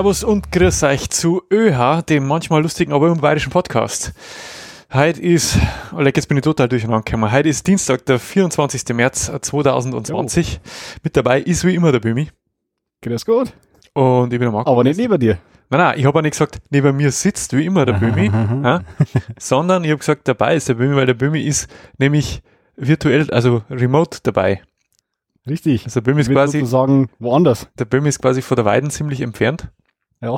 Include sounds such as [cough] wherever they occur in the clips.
Servus und grüß euch zu ÖH, dem manchmal lustigen, aber immer bayerischen Podcast. Heute ist, oh, jetzt bin ich total durcheinander gekommen. Heute ist Dienstag, der 24. März 2020. Jo. Mit dabei ist wie immer der Bömi. Grüß Gott. Und ich bin der Marco. Aber nicht neben dir. Nein, nein, ich habe auch nicht gesagt, neben mir sitzt wie immer der Bömi, [laughs] ja, sondern ich habe gesagt, dabei ist der Bömi, weil der Bömi ist nämlich virtuell, also remote dabei. Richtig. Also der Böhm ist quasi. sagen, woanders. Der Böhm ist quasi vor der Weiden ziemlich entfernt. Ja.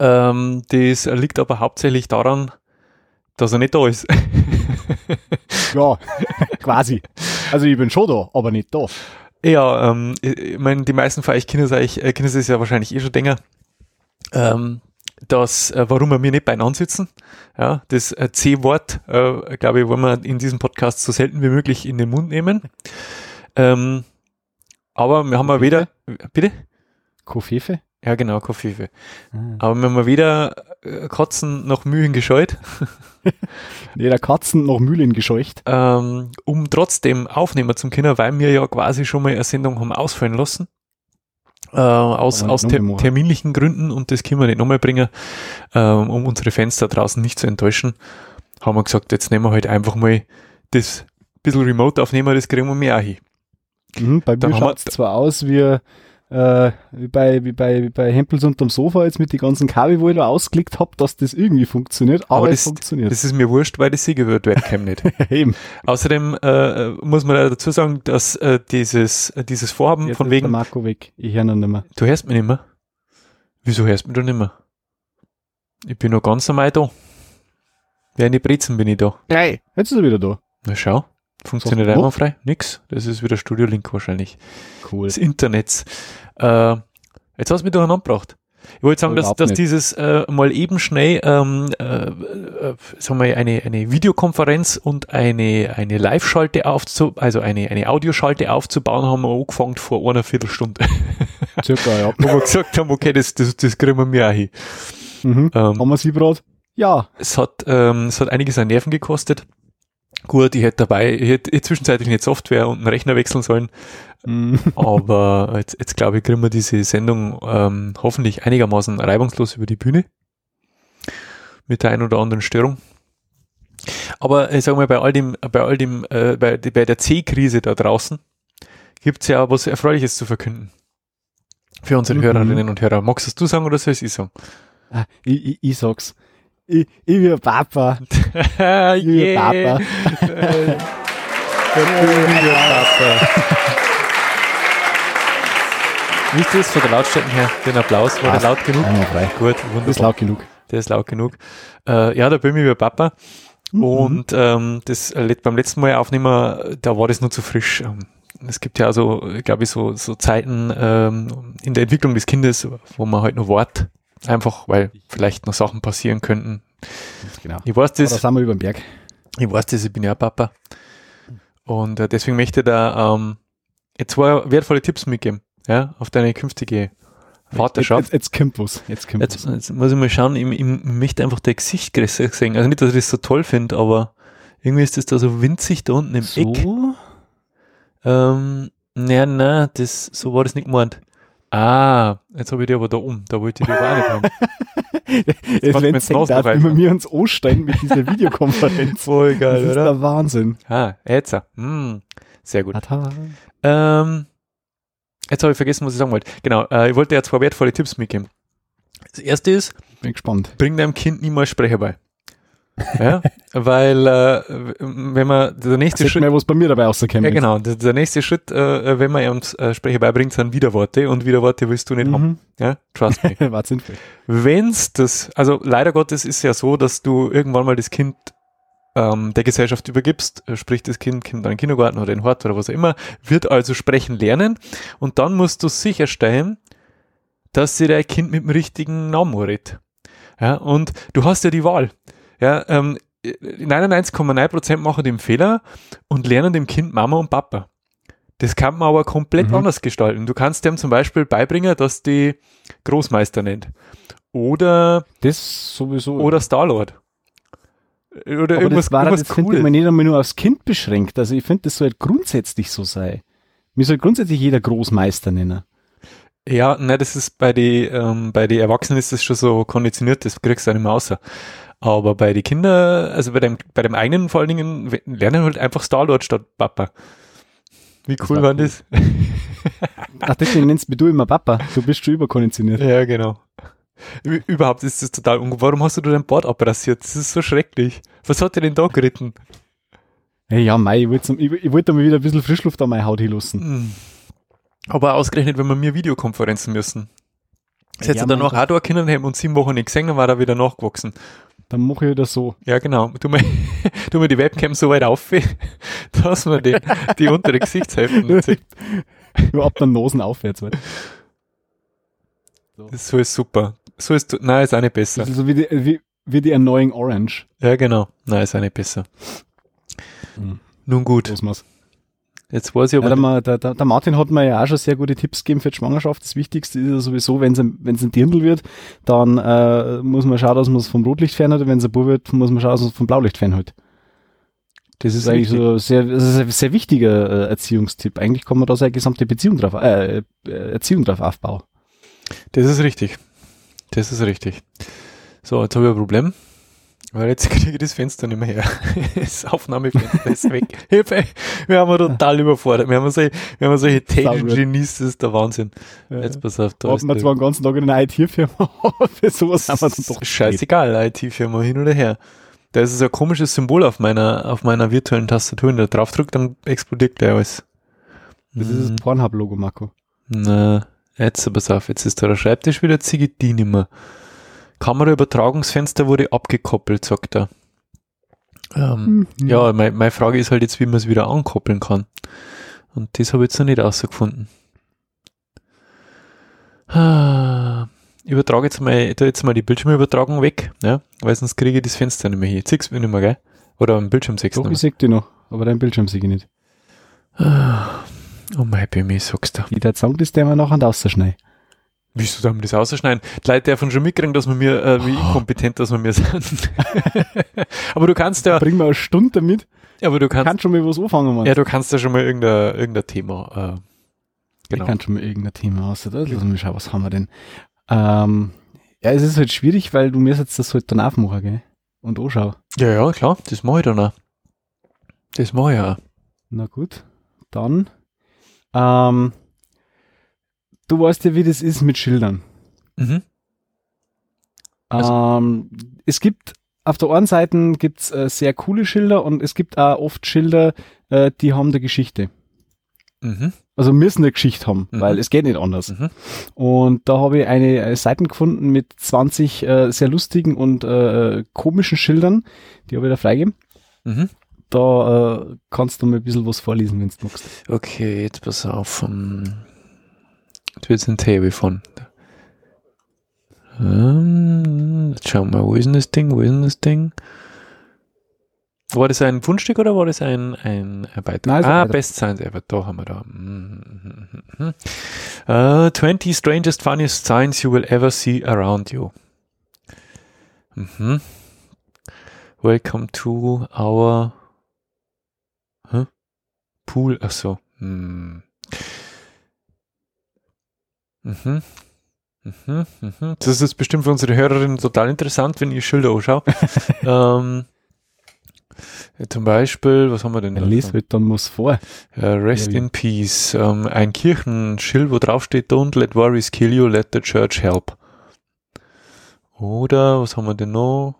[laughs] ähm, das liegt aber hauptsächlich daran, dass er nicht da ist. [laughs] ja, quasi. Also ich bin schon da, aber nicht da. Ja, ähm, ich meine, die meisten von euch kennen es, euch, äh, kennen es ja wahrscheinlich eh schon länger. Ähm, dass, äh, warum wir mir nicht beieinander sitzen. Ja, das äh, C-Wort, äh, glaube ich, wollen wir in diesem Podcast so selten wie möglich in den Mund nehmen. Ähm, aber wir haben mal wieder, bitte? Kofefe? Ja, genau, Kofefe. Mhm. Aber wir haben mal wieder äh, Katzen nach Mühlen gescheut. [laughs] nee, der Katzen nach Mühlen gescheucht. Ähm, um trotzdem aufnehmen zum Kinder, weil wir ja quasi schon mal eine Sendung haben ausfallen lassen. Äh, aus aus ter terminlichen Gründen und das können wir nicht nochmal bringen, ähm, um unsere Fans da draußen nicht zu enttäuschen, haben wir gesagt, jetzt nehmen wir halt einfach mal das bisschen Remote aufnehmen, das kriegen wir mehr auch hin. Mhm, bei mir schaut es zwar aus wie, äh, wie, bei, wie, bei, wie bei Hempels unterm Sofa jetzt mit den ganzen Kabel, wo ich da ausgelegt habe, dass das irgendwie funktioniert, aber, aber das, es funktioniert. Das ist mir wurscht, weil das Sieger wird Webcam nicht. [laughs] Eben. Außerdem äh, muss man dazu sagen, dass äh, dieses, äh, dieses Vorhaben jetzt von wegen... Der Marco weg, ich höre noch nicht mehr. Du hörst mich nicht mehr? Wieso hörst du mich nicht mehr? Ich bin noch ganz normal da. Wer in die Brezen bin ich da. Hey, jetzt ist er wieder da. Na schau. Funktioniert so, einwandfrei? Nix. Das ist wieder Studio Link wahrscheinlich. Cool. Das Internet. Äh, jetzt hast du mich durcheinander gebracht. Ich wollte sagen, dass, dass dieses äh, mal eben schnell ähm, äh, äh, sagen wir, eine, eine Videokonferenz und eine, eine Live-Schalte aufzu, also eine, eine Audioschalte aufzubauen, haben wir angefangen vor einer Viertelstunde. [laughs] Circa, ja. [laughs] Wo wir gesagt haben, okay, das, das, das kriegen wir mehr hin. Mhm. Ähm, haben wir sie brot? Ja. Es hat, ähm, es hat einiges an Nerven gekostet. Gut, ich hätte dabei, ich hätte zwischenzeitlich nicht Software und einen Rechner wechseln sollen. Mm. [laughs] Aber jetzt, jetzt glaube ich, kriegen wir diese Sendung ähm, hoffentlich einigermaßen reibungslos über die Bühne. Mit der einen oder anderen Störung. Aber ich sage mal, bei all dem, bei all dem, äh, bei, bei der C-Krise da draußen gibt es ja was Erfreuliches zu verkünden. Für unsere mhm. Hörerinnen und Hörer. Magst du sagen oder soll ich sagen? Ah, ich, ich, ich sag's ich, ich will Papa. [laughs] ich yeah. Papa. ich will Papa. Wie ist das von der Lautstärke her? Den Applaus, war der laut genug? Frei. Gut, wunderbar. Der ist laut genug. Der ist laut genug. Äh, ja, da bin ich wie Papa. Mhm. Und ähm, das äh, beim letzten Mal aufnehmen, da war das nur zu frisch. Ähm, es gibt ja also, glaube ich, so, so Zeiten ähm, in der Entwicklung des Kindes, wo man halt nur Wort Einfach, weil vielleicht noch Sachen passieren könnten. Genau. Ich weiß das. Oder sind wir über den Berg. Ich weiß das, ich bin ja Papa. Und äh, deswegen möchte ich da ähm, jetzt zwei wertvolle Tipps mitgeben, ja, auf deine künftige Vaterschaft. Jetzt, jetzt, jetzt kommt was. Jetzt, kommt jetzt, jetzt muss ich mal schauen, ich, ich möchte einfach dein Gesicht größer sehen. Also nicht, dass ich das so toll finde, aber irgendwie ist das da so winzig da unten im so? Eck. Ähm, naja, nein, das, so war das nicht gemeint. Ah, jetzt habe ich die aber da um. Da wollte ich die aber auch nicht haben. [laughs] Jetzt, jetzt jetzt darf, wie wir uns anstellen mit dieser Videokonferenz. [laughs] Voll geil, das ist oder? der Wahnsinn. Ah, jetzt. Hm, sehr gut. Ähm, jetzt habe ich vergessen, was ich sagen wollte. Genau, äh, ich wollte ja zwei wertvolle Tipps mitgeben. Das erste ist, bin gespannt. Bring deinem Kind niemals Sprecher bei. Ja, weil äh, wenn man der nächste Schritt, mehr, was bei mir dabei rauskommt. Ja, genau. Der, der, nächste Schritt, äh, wenn man uns äh, Sprecher beibringt, sind Widerworte und Widerworte willst du nicht mhm. haben. Ja, trust me. [laughs] Sinnvoll. Wenn's das, also leider Gottes ist ja so, dass du irgendwann mal das Kind ähm, der Gesellschaft übergibst, äh, sprich das Kind kommt in den Kindergarten oder in den Hort oder was auch immer, wird also sprechen lernen und dann musst du sicherstellen, dass sie dein Kind mit dem richtigen Namen redet. Ja, und du hast ja die Wahl. Ja, ähm, 99,9% machen den Fehler und lernen dem Kind Mama und Papa. Das kann man aber komplett mhm. anders gestalten. Du kannst dem zum Beispiel beibringen, dass die Großmeister nennt. Oder das sowieso. Oder Starlord. Oder aber irgendwas, das war irgendwas das Cooles. nicht einmal nur aufs Kind beschränkt. Also ich finde, das soll grundsätzlich so sein. Mir soll grundsätzlich jeder Großmeister nennen. Ja, ne, das ist bei die, ähm, bei die Erwachsenen ist das schon so konditioniert, das kriegst du nicht mehr außer. Aber bei den Kindern, also bei dem, bei dem eigenen vor allen Dingen, lernen halt einfach Star-Lord statt Papa. Wie cool das war, das? [laughs] Ach, deswegen nennst du immer Papa. Du bist schon überkonditioniert. Ja, genau. Überhaupt ist das total ungut. Warum hast du dein Bord abrasiert? Das ist so schrecklich. Was hat dir denn da geritten? Hey, ja, mei, ich wollte ich, wollt mal wieder ein bisschen Frischluft an meine Haut hinlassen. Hm. Aber ausgerechnet, wenn wir mir Videokonferenzen müssen. Das hätte ja, dann noch auch da können haben und sieben Wochen nicht gesehen, dann war er wieder nachgewachsen. Dann mache ich das so. Ja, genau. Tu mir, [laughs] tu mir die Webcam so weit auf, [laughs] dass man die, die untere Gesichtshälfte sieht. [laughs] Nur ab der Nosen aufwärts. Halt. So. So ist super. So ist, nein, ist auch nicht besser. so wie die, wie, wie die Annoying Orange. Ja, genau. Nein, ist auch nicht besser. Hm. Nun gut. Kosmos. Jetzt weiß ich aber. Ja, der, der, der, Martin hat mir ja auch schon sehr gute Tipps gegeben für die Schwangerschaft. Das Wichtigste ist ja sowieso, wenn es ein Dirndl wird, dann äh, muss man schauen, dass man es vom Rotlicht fernhält. Wenn es ein Bub wird, muss man schauen, dass man es vom Blaulicht fernhält. Das ist eigentlich so sehr, ein sehr wichtiger äh, Erziehungstipp. Eigentlich kann man da seine gesamte Beziehung drauf, äh, äh, Erziehung drauf aufbauen. Das ist richtig. Das ist richtig. So, jetzt habe ich ein Problem. Weil jetzt [laughs] kriege ich das Fenster nicht mehr her. [laughs] Das Aufnahmefenster ist weg. [laughs] Hilfe! Wir haben total überfordert. Wir haben solche, wir haben solche Tech-Genies, das ist der Wahnsinn. Ja. Jetzt pass auf. Da Warten wir zwar den ganzen Tag in einer IT-Firma, für sowas haben wir dann doch Scheißegal, IT-Firma, hin oder her. Da ist so ein komisches Symbol auf meiner, auf meiner virtuellen Tastatur. Wenn du drauf drückt, dann explodiert gleich alles. Das hm. ist das mhm. Pornhub-Logo, Marco. Na, jetzt pass auf, jetzt ist da der Schreibtisch wieder, ziege die nicht mehr. Kameraübertragungsfenster wurde abgekoppelt, sagt er. Ähm, mhm. Ja, meine, meine Frage ist halt jetzt, wie man es wieder ankoppeln kann. Und das habe ich jetzt noch nicht rausgefunden. Ich übertrage jetzt mal, da jetzt mal die Bildschirmübertragung weg, ja, weil sonst kriege ich das Fenster nicht mehr hier. Siehst du nicht mehr, gell? Oder am Bildschirm siehst du Doch, ich sehe die noch, aber dein Bildschirm sehe ich nicht. Oh mein Baby, sagst du. Ich würde sagen, das der wir nachher rausschneiden. Wieso darf man das ausschneiden? Die Leute davon schon mitkriegen, dass wir mir, äh, wie oh. inkompetent, dass wir mir sind. [laughs] aber du kannst ja. Bring mal eine Stunde damit. Ja, aber du kannst. Kannst schon mal was anfangen, Mann. Ja, du kannst ja schon mal irgendein, irgendein Thema, äh, genau. Ich kann schon mal irgendein Thema aus. Lass mich schauen, was haben wir denn? Ähm, ja, es ist halt schwierig, weil du mir jetzt das halt dann aufmachen, gell? Und anschauen. Ja, ja, klar. Das mache ich dann auch. Das mache ich auch. Na gut. Dann, ähm, du weißt ja, wie das ist mit Schildern. Mhm. Also. Ähm, es gibt auf der einen Seite gibt's äh, sehr coole Schilder und es gibt auch oft Schilder, äh, die haben eine Geschichte. Mhm. Also müssen eine Geschichte haben, mhm. weil es geht nicht anders. Mhm. Und da habe ich eine, eine Seite gefunden mit 20 äh, sehr lustigen und äh, komischen Schildern, die habe ich da freigegeben. Mhm. Da äh, kannst du mal ein bisschen was vorlesen, wenn du magst. Okay, jetzt pass auf. Um Wird ein Table von. Ähm, jetzt schauen wir mal, wo ist denn das Ding? Wo ist denn das Ding? War das ein Fundstück oder war das ein, ein Beitrag? Nein, ah, Best Science Ever, da haben wir da. Uh, 20 strangest, funniest signs you will ever see around you. Mhm. Welcome to our huh? Pool. Achso. Hm. Mhm. Mhm, mhm. Das ist bestimmt für unsere Hörerinnen total interessant, wenn ihr Schilder anschaut. [laughs] ähm, zum Beispiel, was haben wir denn? da? Lies halt dann muss vor. Uh, rest ja, in peace. Um, ähm, ein Kirchenschild, wo drauf steht, don't let worries kill you, let the church help. Oder, was haben wir denn noch?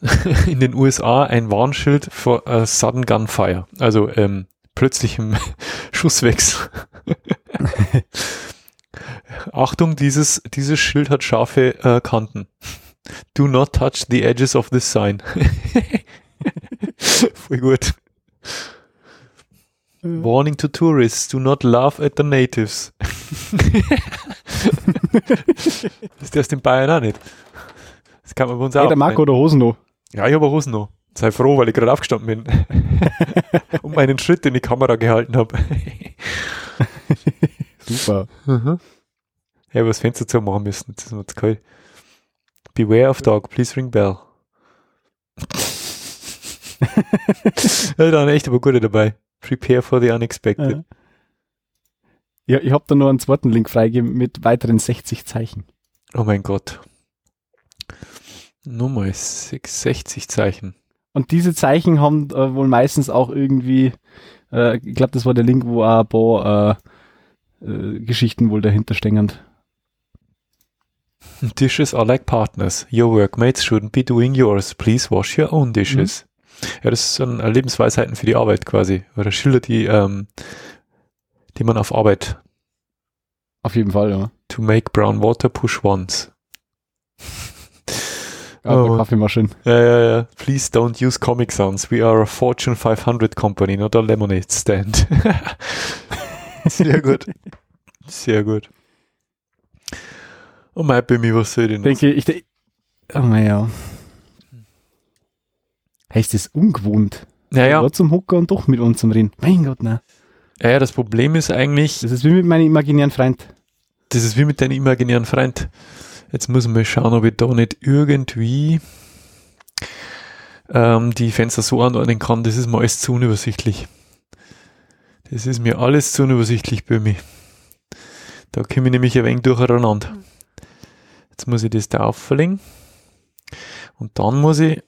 [laughs] in den USA ein Warnschild for a sudden gunfire. Also ähm, plötzlichem [laughs] Schusswechsel. [laughs] Achtung, dieses, dieses Schild hat scharfe äh, Kanten. Do not touch the edges of this sign. [laughs] Voll gut. Warning to tourists, do not laugh at the natives. [laughs] das ist in Bayern auch nicht. Das kann man bei uns hey, auch. der Marco oder Hosen noch? Ja, ich habe Hosen noch. Sei froh, weil ich gerade aufgestanden bin. und meinen Schritt in die Kamera gehalten habe. [laughs] Super. Mhm. Ja, aber das Fenster zu machen müssen. Das ist mir zu kalt. Beware of dog, please ring bell. [laughs] ja, da echt aber gute dabei. Prepare for the unexpected. Ja, ich habe da nur einen zweiten Link freigegeben mit weiteren 60 Zeichen. Oh mein Gott. Nummer 60 Zeichen. Und diese Zeichen haben äh, wohl meistens auch irgendwie, äh, ich glaube, das war der Link, wo auch ein paar äh, äh, Geschichten wohl dahinter stehen. Dishes are like partners. Your workmates shouldn't be doing yours. Please wash your own dishes. Mhm. Ja, das sind Lebensweisheiten für die Arbeit quasi. Oder Schilder, die, ähm, die man auf Arbeit. Auf jeden Fall, ja. To make brown water push once. Ja, oh. Kaffeemaschine. Ja, ja, ja. Please don't use Comic Sans. We are a Fortune 500 company, not a lemonade stand. [laughs] Sehr gut. Sehr gut. Oh mein Bimmi, was soll denn denke, ich denke, oh mein ja. Heißt das ungewohnt? Naja. Ja. zum Hocker und doch mit uns zum Reden. Mein Gott, ne. Ja, ja, das Problem ist eigentlich. Das ist wie mit meinem imaginären Freund. Das ist wie mit deinem imaginären Freund. Jetzt muss man mal schauen, ob ich da nicht irgendwie ähm, die Fenster so anordnen kann. Das ist mir alles zu unübersichtlich. Das ist mir alles zu unübersichtlich bei mir. Da komme ich nämlich ein wenig durcheinander. Jetzt muss ich das da aufverlegen. Und dann muss ich.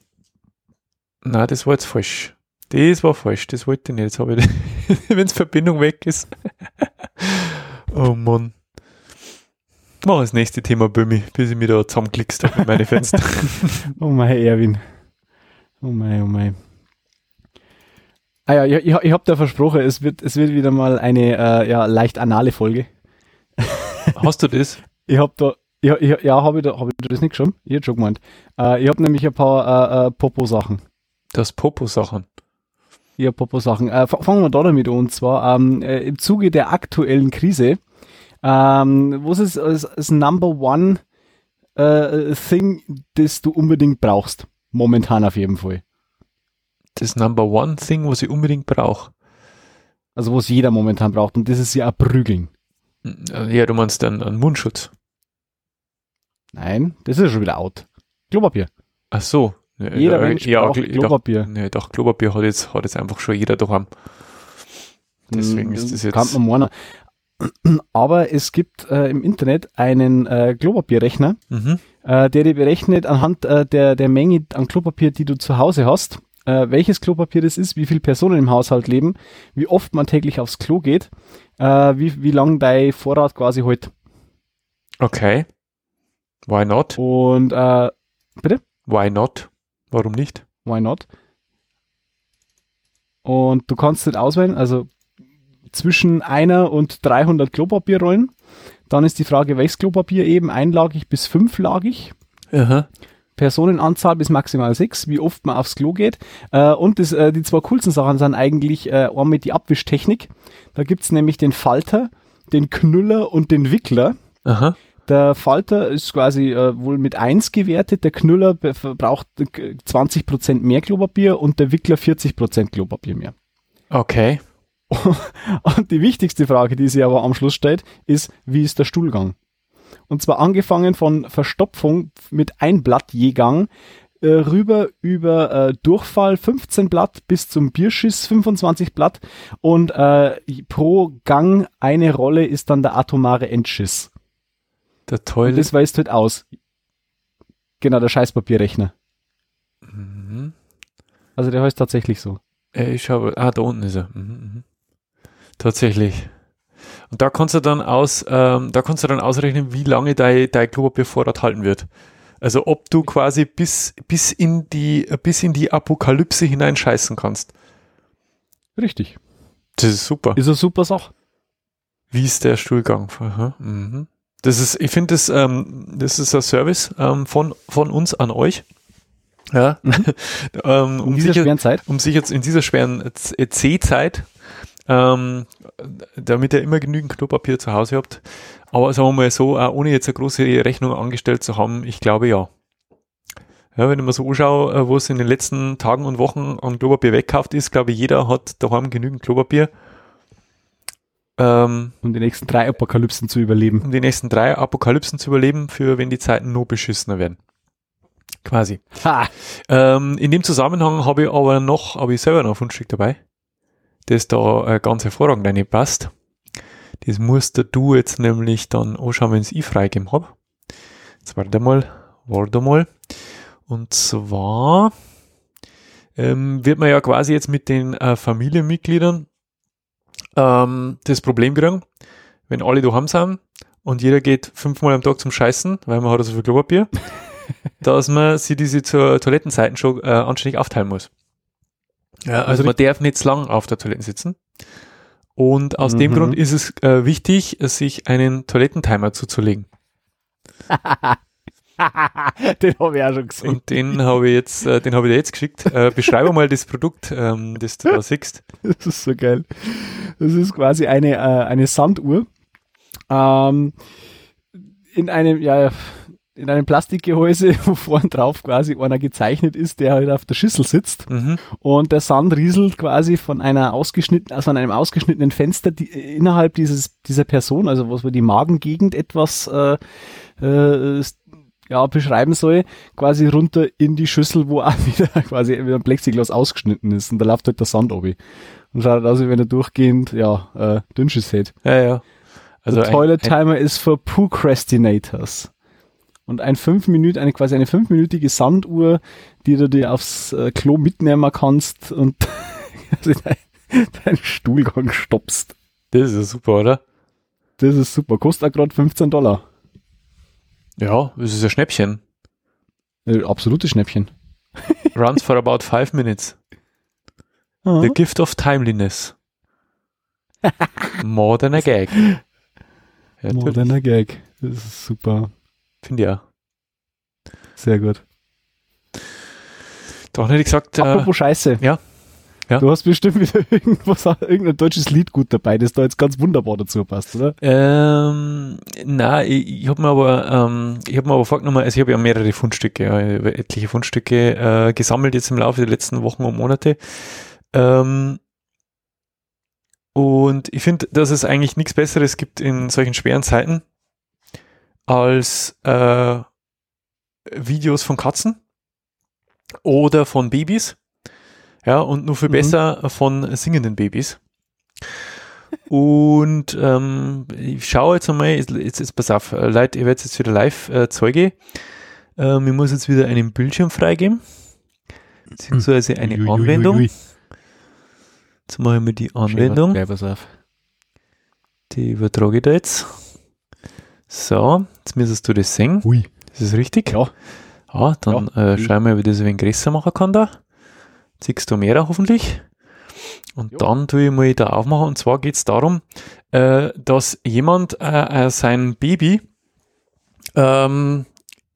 Nein, das war jetzt falsch. Das war falsch, das wollte ich nicht. Jetzt habe ich, [laughs] wenn Verbindung weg ist. [laughs] oh Mann. Mach das nächste Thema Bömi, bis ich mich da zusammenklickst habe mit meinen Fenster. [laughs] oh mein Erwin. Oh mein, oh mein. Ah ja, ich, ich, ich habe da versprochen, es wird, es wird wieder mal eine äh, ja, leicht anale Folge. [laughs] Hast du das? ich habe da, ja, ich, ja habe ich, da, hab ich das nicht schon? Ich hätte schon gemeint. Äh, ich habe nämlich ein paar äh, äh, Popo-Sachen. Das Popo-Sachen? Ja, Popo-Sachen. Äh, fangen wir da damit an. Und zwar ähm, äh, im Zuge der aktuellen Krise ähm, was ist das, das Number One äh, Thing, das du unbedingt brauchst? Momentan auf jeden Fall. Das Number One Thing, was ich unbedingt brauche. Also was jeder momentan braucht und das ist ja Prügeln. Ja, du meinst dann einen Mundschutz? Nein, das ist ja schon wieder out. Klopapier. Ach so. Jeder Mensch ja, braucht Klopapier. Doch, nee, doch, Klopapier hat jetzt, hat jetzt einfach schon jeder daheim. Deswegen das hm, ist das jetzt. Kann man meinen. [clears throat] Aber es gibt äh, im Internet einen äh, Klopapierrechner, mhm. äh, der dir berechnet anhand äh, der, der Menge an Klopapier, die du zu Hause hast, äh, welches Klopapier das ist, wie viele Personen im Haushalt leben, wie oft man täglich aufs Klo geht, äh, wie, wie lang dein Vorrat quasi hält. Okay. Why not? Und äh, bitte? Why not? Warum nicht? Why not? Und du kannst nicht auswählen, also zwischen einer und 300 Klopapierrollen. Dann ist die Frage, welches Klopapier eben, einlagig bis fünflagig. Aha. Personenanzahl bis maximal sechs, wie oft man aufs Klo geht. Äh, und das, äh, die zwei coolsten Sachen sind eigentlich äh, einmal die Abwischtechnik. Da gibt's nämlich den Falter, den Knüller und den Wickler. Aha. Der Falter ist quasi äh, wohl mit eins gewertet, der Knüller verbraucht 20% mehr Klopapier und der Wickler 40% Klopapier mehr. Okay. [laughs] Und die wichtigste Frage, die sie aber am Schluss stellt, ist, wie ist der Stuhlgang? Und zwar angefangen von Verstopfung mit ein Blatt je Gang, äh, rüber über äh, Durchfall 15 Blatt bis zum Bierschiss 25 Blatt und äh, pro Gang eine Rolle ist dann der atomare Endschiss. Der. Und das weißt halt aus. Genau, der Scheißpapierrechner. Mhm. Also der heißt tatsächlich so. Äh, ich habe, ah, da unten ist er. Mhm, mhm. Tatsächlich. Und da kannst du dann aus, ähm, da kannst du dann ausrechnen, wie lange dein, dein Klopapiervorrat halten wird. Also ob du quasi bis, bis in die, bis in die Apokalypse hineinscheißen kannst. Richtig. Das ist super. Ist eine super Sache. Wie ist der Stuhlgang? Mhm. Das ist, ich finde, das, ähm, das ist ein Service ähm, von, von uns an euch. Ja. Mhm. [laughs] ähm, um sicher. Um sich jetzt in dieser schweren C-Zeit ähm, damit ihr immer genügend Klopapier zu Hause habt. Aber sagen wir mal so, auch ohne jetzt eine große Rechnung angestellt zu haben, ich glaube ja. Ja, wenn ich mir so anschaue, äh, wo es in den letzten Tagen und Wochen an Klopapier wegkauft ist, glaube ich, jeder hat daheim genügend Klopapier. Ähm, um die nächsten drei Apokalypsen zu überleben. Um die nächsten drei Apokalypsen zu überleben, für wenn die Zeiten noch beschissener werden. Quasi. Ähm, in dem Zusammenhang habe ich aber noch, habe ich selber noch ein Fundstück dabei das da äh, ganz hervorragend reinpasst. Das musst du jetzt nämlich dann anschauen, wenn ich freigegeben habe. Jetzt warte mal, warte mal. Und zwar ähm, wird man ja quasi jetzt mit den äh, Familienmitgliedern ähm, das Problem kriegen, wenn alle daheim sind und jeder geht fünfmal am Tag zum Scheißen, weil man hat so viel Klopapier, [laughs] dass man sich diese zur Toilettenseiten schon äh, anständig aufteilen muss. Ja, also, also man darf nicht zu lang auf der Toilette sitzen. Und aus mhm. dem Grund ist es äh, wichtig, sich einen Toilettentimer zuzulegen. [laughs] den habe ich auch schon gesehen. Und den habe ich jetzt, äh, den habe ich dir jetzt geschickt. Äh, beschreibe mal das Produkt, ähm, das du da siehst. [laughs] Das ist so geil. Das ist quasi eine, äh, eine Sanduhr. Ähm, in einem, ja, in einem Plastikgehäuse, [laughs] wo vorn drauf quasi einer gezeichnet ist, der halt auf der Schüssel sitzt. Mhm. Und der Sand rieselt quasi von einer ausgeschnittenen, also an einem ausgeschnittenen Fenster die, innerhalb dieses, dieser Person, also was wir die Magengegend etwas äh, äh, ja, beschreiben soll, quasi runter in die Schüssel, wo auch [laughs] wieder quasi wieder ein Plexiglas ausgeschnitten ist und da läuft halt der Sand obi. Und schaut aus, wie wenn er durchgehend, ja, äh, Dünnschiss hätte. Ja, ja. Also Toilet Timer ist für Procrastinators. Und ein fünf Minuten, eine quasi eine fünfminütige Sanduhr, die du dir aufs äh, Klo mitnehmen kannst und [laughs] deinen dein Stuhlgang stoppst. Das ist super, oder? Das ist super. Kostet auch gerade 15 Dollar. Ja, das ist ein Schnäppchen. Äh, absolutes Schnäppchen. [laughs] Runs for about five minutes. Uh The gift of timeliness. [laughs] More than a gag. Ja, More than a gag. Das ist super. Finde ich auch. Sehr gut. Doch hätte ich gesagt. Apropos äh, Scheiße. Ja. Ja. Du hast bestimmt wieder [laughs] irgendwas, irgendein deutsches Lied gut dabei, das da jetzt ganz wunderbar dazu passt, oder? Ähm, na, ich, ich habe mir aber, ähm, ich habe mir aber vorgenommen, also ich habe ja mehrere Fundstücke, ja, etliche Fundstücke äh, gesammelt jetzt im Laufe der letzten Wochen und Monate. Ähm, und ich finde, dass es eigentlich nichts Besseres gibt in solchen schweren Zeiten als äh, Videos von Katzen oder von Babys ja, und nur viel mhm. besser von singenden Babys. Und ähm, ich schaue jetzt einmal, jetzt, jetzt, jetzt pass auf, Leute, ihr werdet jetzt wieder live äh, Zeuge. Ähm, ich muss jetzt wieder einen Bildschirm freigeben. Beziehungsweise eine ui, Anwendung. Ui, ui, jetzt mache ich mir die Anwendung. Die übertrage ich da jetzt. So, jetzt müsstest du das sehen. Ui. Das ist richtig? Ja. Ja, dann ja. Äh, schauen wir, wie ich das ein wenig größer machen kann da siehst du mehr hoffentlich. Und jo. dann tue ich mal da aufmachen. Und zwar geht es darum, äh, dass jemand äh, äh, sein Baby ähm,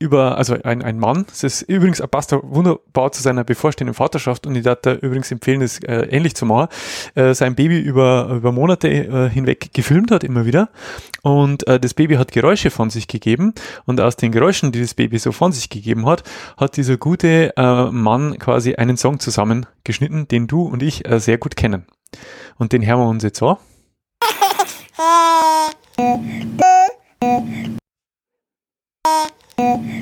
über, also ein, ein Mann, das ist übrigens, passt wunderbar zu seiner bevorstehenden Vaterschaft und ich würde übrigens empfehlen, das äh, ähnlich zu machen, äh, sein Baby über, über Monate äh, hinweg gefilmt hat immer wieder und äh, das Baby hat Geräusche von sich gegeben und aus den Geräuschen, die das Baby so von sich gegeben hat, hat dieser gute äh, Mann quasi einen Song zusammengeschnitten, den du und ich äh, sehr gut kennen. Und den hören wir uns jetzt [laughs] an.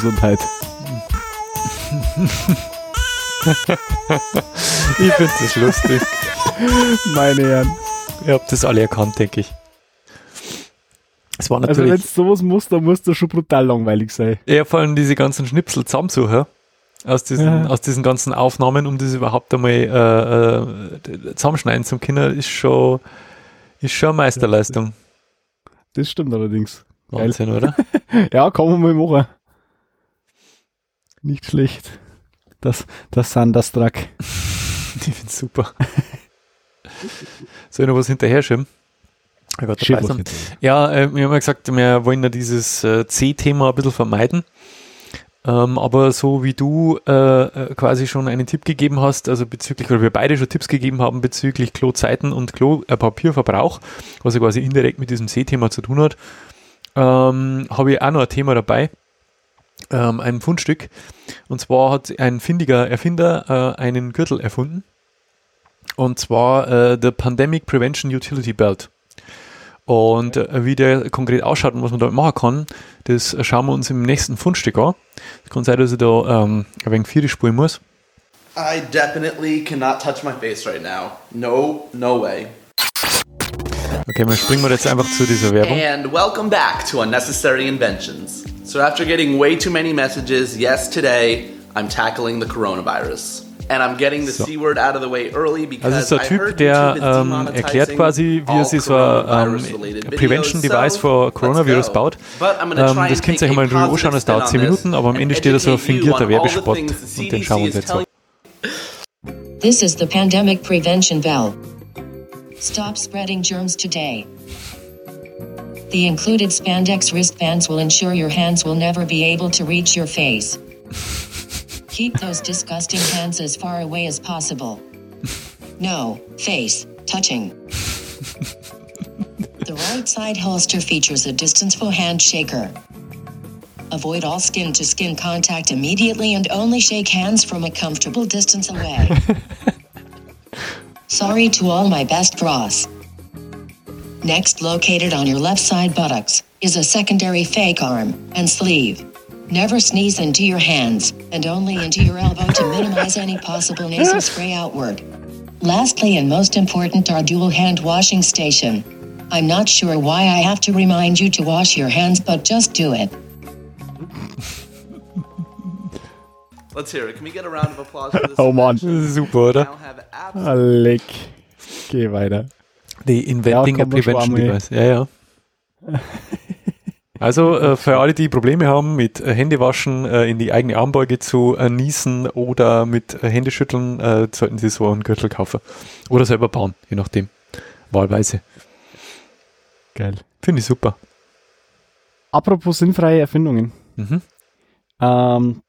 Gesundheit. [laughs] ich finde das lustig. Meine Herren. Ihr habt das alle erkannt, denke ich. Es war also natürlich. Also, wenn es sowas muss, dann muss das schon brutal langweilig sein. Ja, vor allem diese ganzen Schnipsel zusammensuchen. aus diesen, ja. aus diesen ganzen Aufnahmen, um das überhaupt einmal äh, äh, zusammenschneiden zum Kinder, ist schon, ist schon eine Meisterleistung. Das stimmt allerdings. Wahnsinn, Geil. oder? [laughs] ja, kann man mal machen. Nicht schlecht. Das, das Thunderstruck. [laughs] ich find's super. Soll ich noch was hinterher schieben? Ja, äh, wir haben ja gesagt, wir wollen ja dieses äh, C-Thema ein bisschen vermeiden. Ähm, aber so wie du äh, äh, quasi schon einen Tipp gegeben hast, also bezüglich, oder wir beide schon Tipps gegeben haben bezüglich Klozeiten und Klopapierverbrauch, äh, was ja quasi indirekt mit diesem C-Thema zu tun hat, ähm, habe ich auch noch ein Thema dabei, ähm, ein Fundstück. Und zwar hat ein findiger Erfinder äh, einen Gürtel erfunden. Und zwar äh, der Pandemic Prevention Utility Belt. Und äh, wie der konkret ausschaut und was man damit machen kann, das schauen wir uns im nächsten Fundstück an. Es kann sein, dass ich da ähm, ein wenig Vieri spulen muss. I definitely cannot touch my face right now. No, no way. Okay, dann springen wir jetzt einfach zu dieser Werbung. And welcome back to Unnecessary Inventions. So after getting way too many messages, yes, today I'm tackling the coronavirus. And I'm getting the so. C-word out of the way early because also ist der Typ, der ähm, erklärt quasi, wie er sich so ein ähm, Prevention Device for Coronavirus baut. Ähm, das könnt ihr euch mal in Ruhe anschauen, es dauert 10 Minuten, aber am Ende steht da so ein fingierter Werbespot und den schauen wir uns jetzt an. This is the pandemic prevention bell. Stop spreading germs today. The included spandex wristbands will ensure your hands will never be able to reach your face. Keep those disgusting hands as far away as possible. No, face, touching. the right side holster features a distance for hand shaker. Avoid all skin to skin contact immediately and only shake hands from a comfortable distance away. [laughs] Sorry to all my best bras. Next, located on your left side buttocks, is a secondary fake arm and sleeve. Never sneeze into your hands, and only into your elbow to minimize any possible nasal spray outward. Lastly, and most important, our dual hand washing station. I'm not sure why I have to remind you to wash your hands, but just do it. Let's hear it. Can we get a round of applause for this? [laughs] oh Mann, super, oder? Ah, leck. Geh weiter. Die Inventing ja, a Prevention Device. Ja, ja. [laughs] Also äh, für alle, die Probleme haben mit äh, Händewaschen äh, in die eigene Armbeuge zu äh, niesen oder mit äh, Händeschütteln, äh, sollten sie so einen Gürtel kaufen. Oder selber bauen, je nachdem. Wahlweise. Geil. Finde ich super. Apropos sinnfreie Erfindungen. Mhm. Ähm,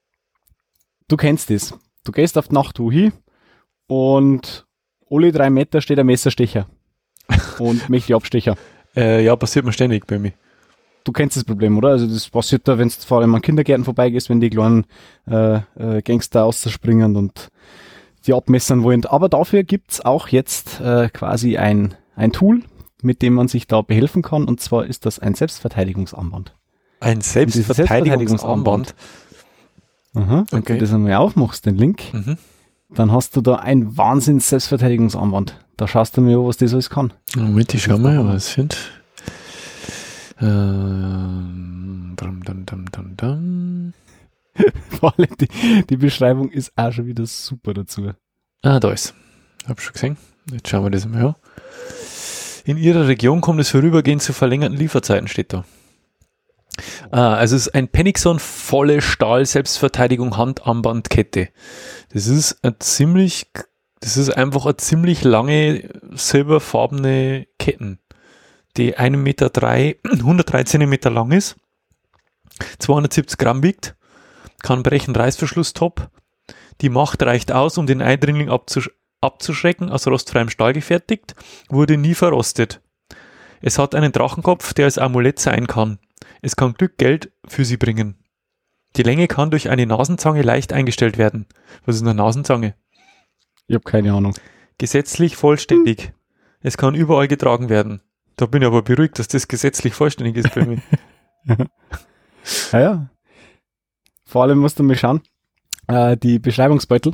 du kennst das. Du gehst auf die Nachtruhe hin und alle drei Meter steht ein Messerstecher und [laughs] mächtig Abstecher. Äh, ja, passiert mir ständig bei mir. Du kennst das Problem, oder? Also das passiert da, wenn du vor allem an Kindergärten vorbeigehst, wenn die kleinen äh, äh, Gangster ausspringen und die abmessern wollen. Aber dafür gibt's auch jetzt äh, quasi ein, ein Tool, mit dem man sich da behelfen kann. Und zwar ist das ein Selbstverteidigungsarmband. Ein Selbstverteidigungsarmband? Aha, wenn okay. du das einmal aufmachst, den Link, mhm. dann hast du da ein Wahnsinns Selbstverteidigungsarmband. Da schaust du mir an, was das alles kann. Moment, ich schau mal, was sind. Ähm, dum, dum, dum, dum, dum. [laughs] Vor allem die, die Beschreibung ist auch schon wieder super dazu. Ah, da ist. Hab schon gesehen. Jetzt schauen wir das mal an. In Ihrer Region kommt es vorübergehend zu verlängerten Lieferzeiten, steht da. Ah, also es ist ein Penixon volle Stahl Selbstverteidigung Handarmbandkette. Das ist ein ziemlich, das ist einfach eine ziemlich lange silberfarbene Ketten die 1,3 Meter, drei, [clears throat] 103 Zentimeter lang ist, 270 Gramm wiegt, kann brechen, Reißverschluss top. Die Macht reicht aus, um den Eindringling abzusch abzuschrecken, aus rostfreiem Stahl gefertigt, wurde nie verrostet. Es hat einen Drachenkopf, der als Amulett sein kann. Es kann Glück, Geld für sie bringen. Die Länge kann durch eine Nasenzange leicht eingestellt werden. Was ist eine Nasenzange? Ich habe keine Ahnung. Gesetzlich vollständig. Es kann überall getragen werden. Da bin ich aber beruhigt, dass das gesetzlich vollständig ist bei mir. [laughs] [laughs] ja, ja. Vor allem musst du mal schauen, äh, die Beschreibungsbeutel,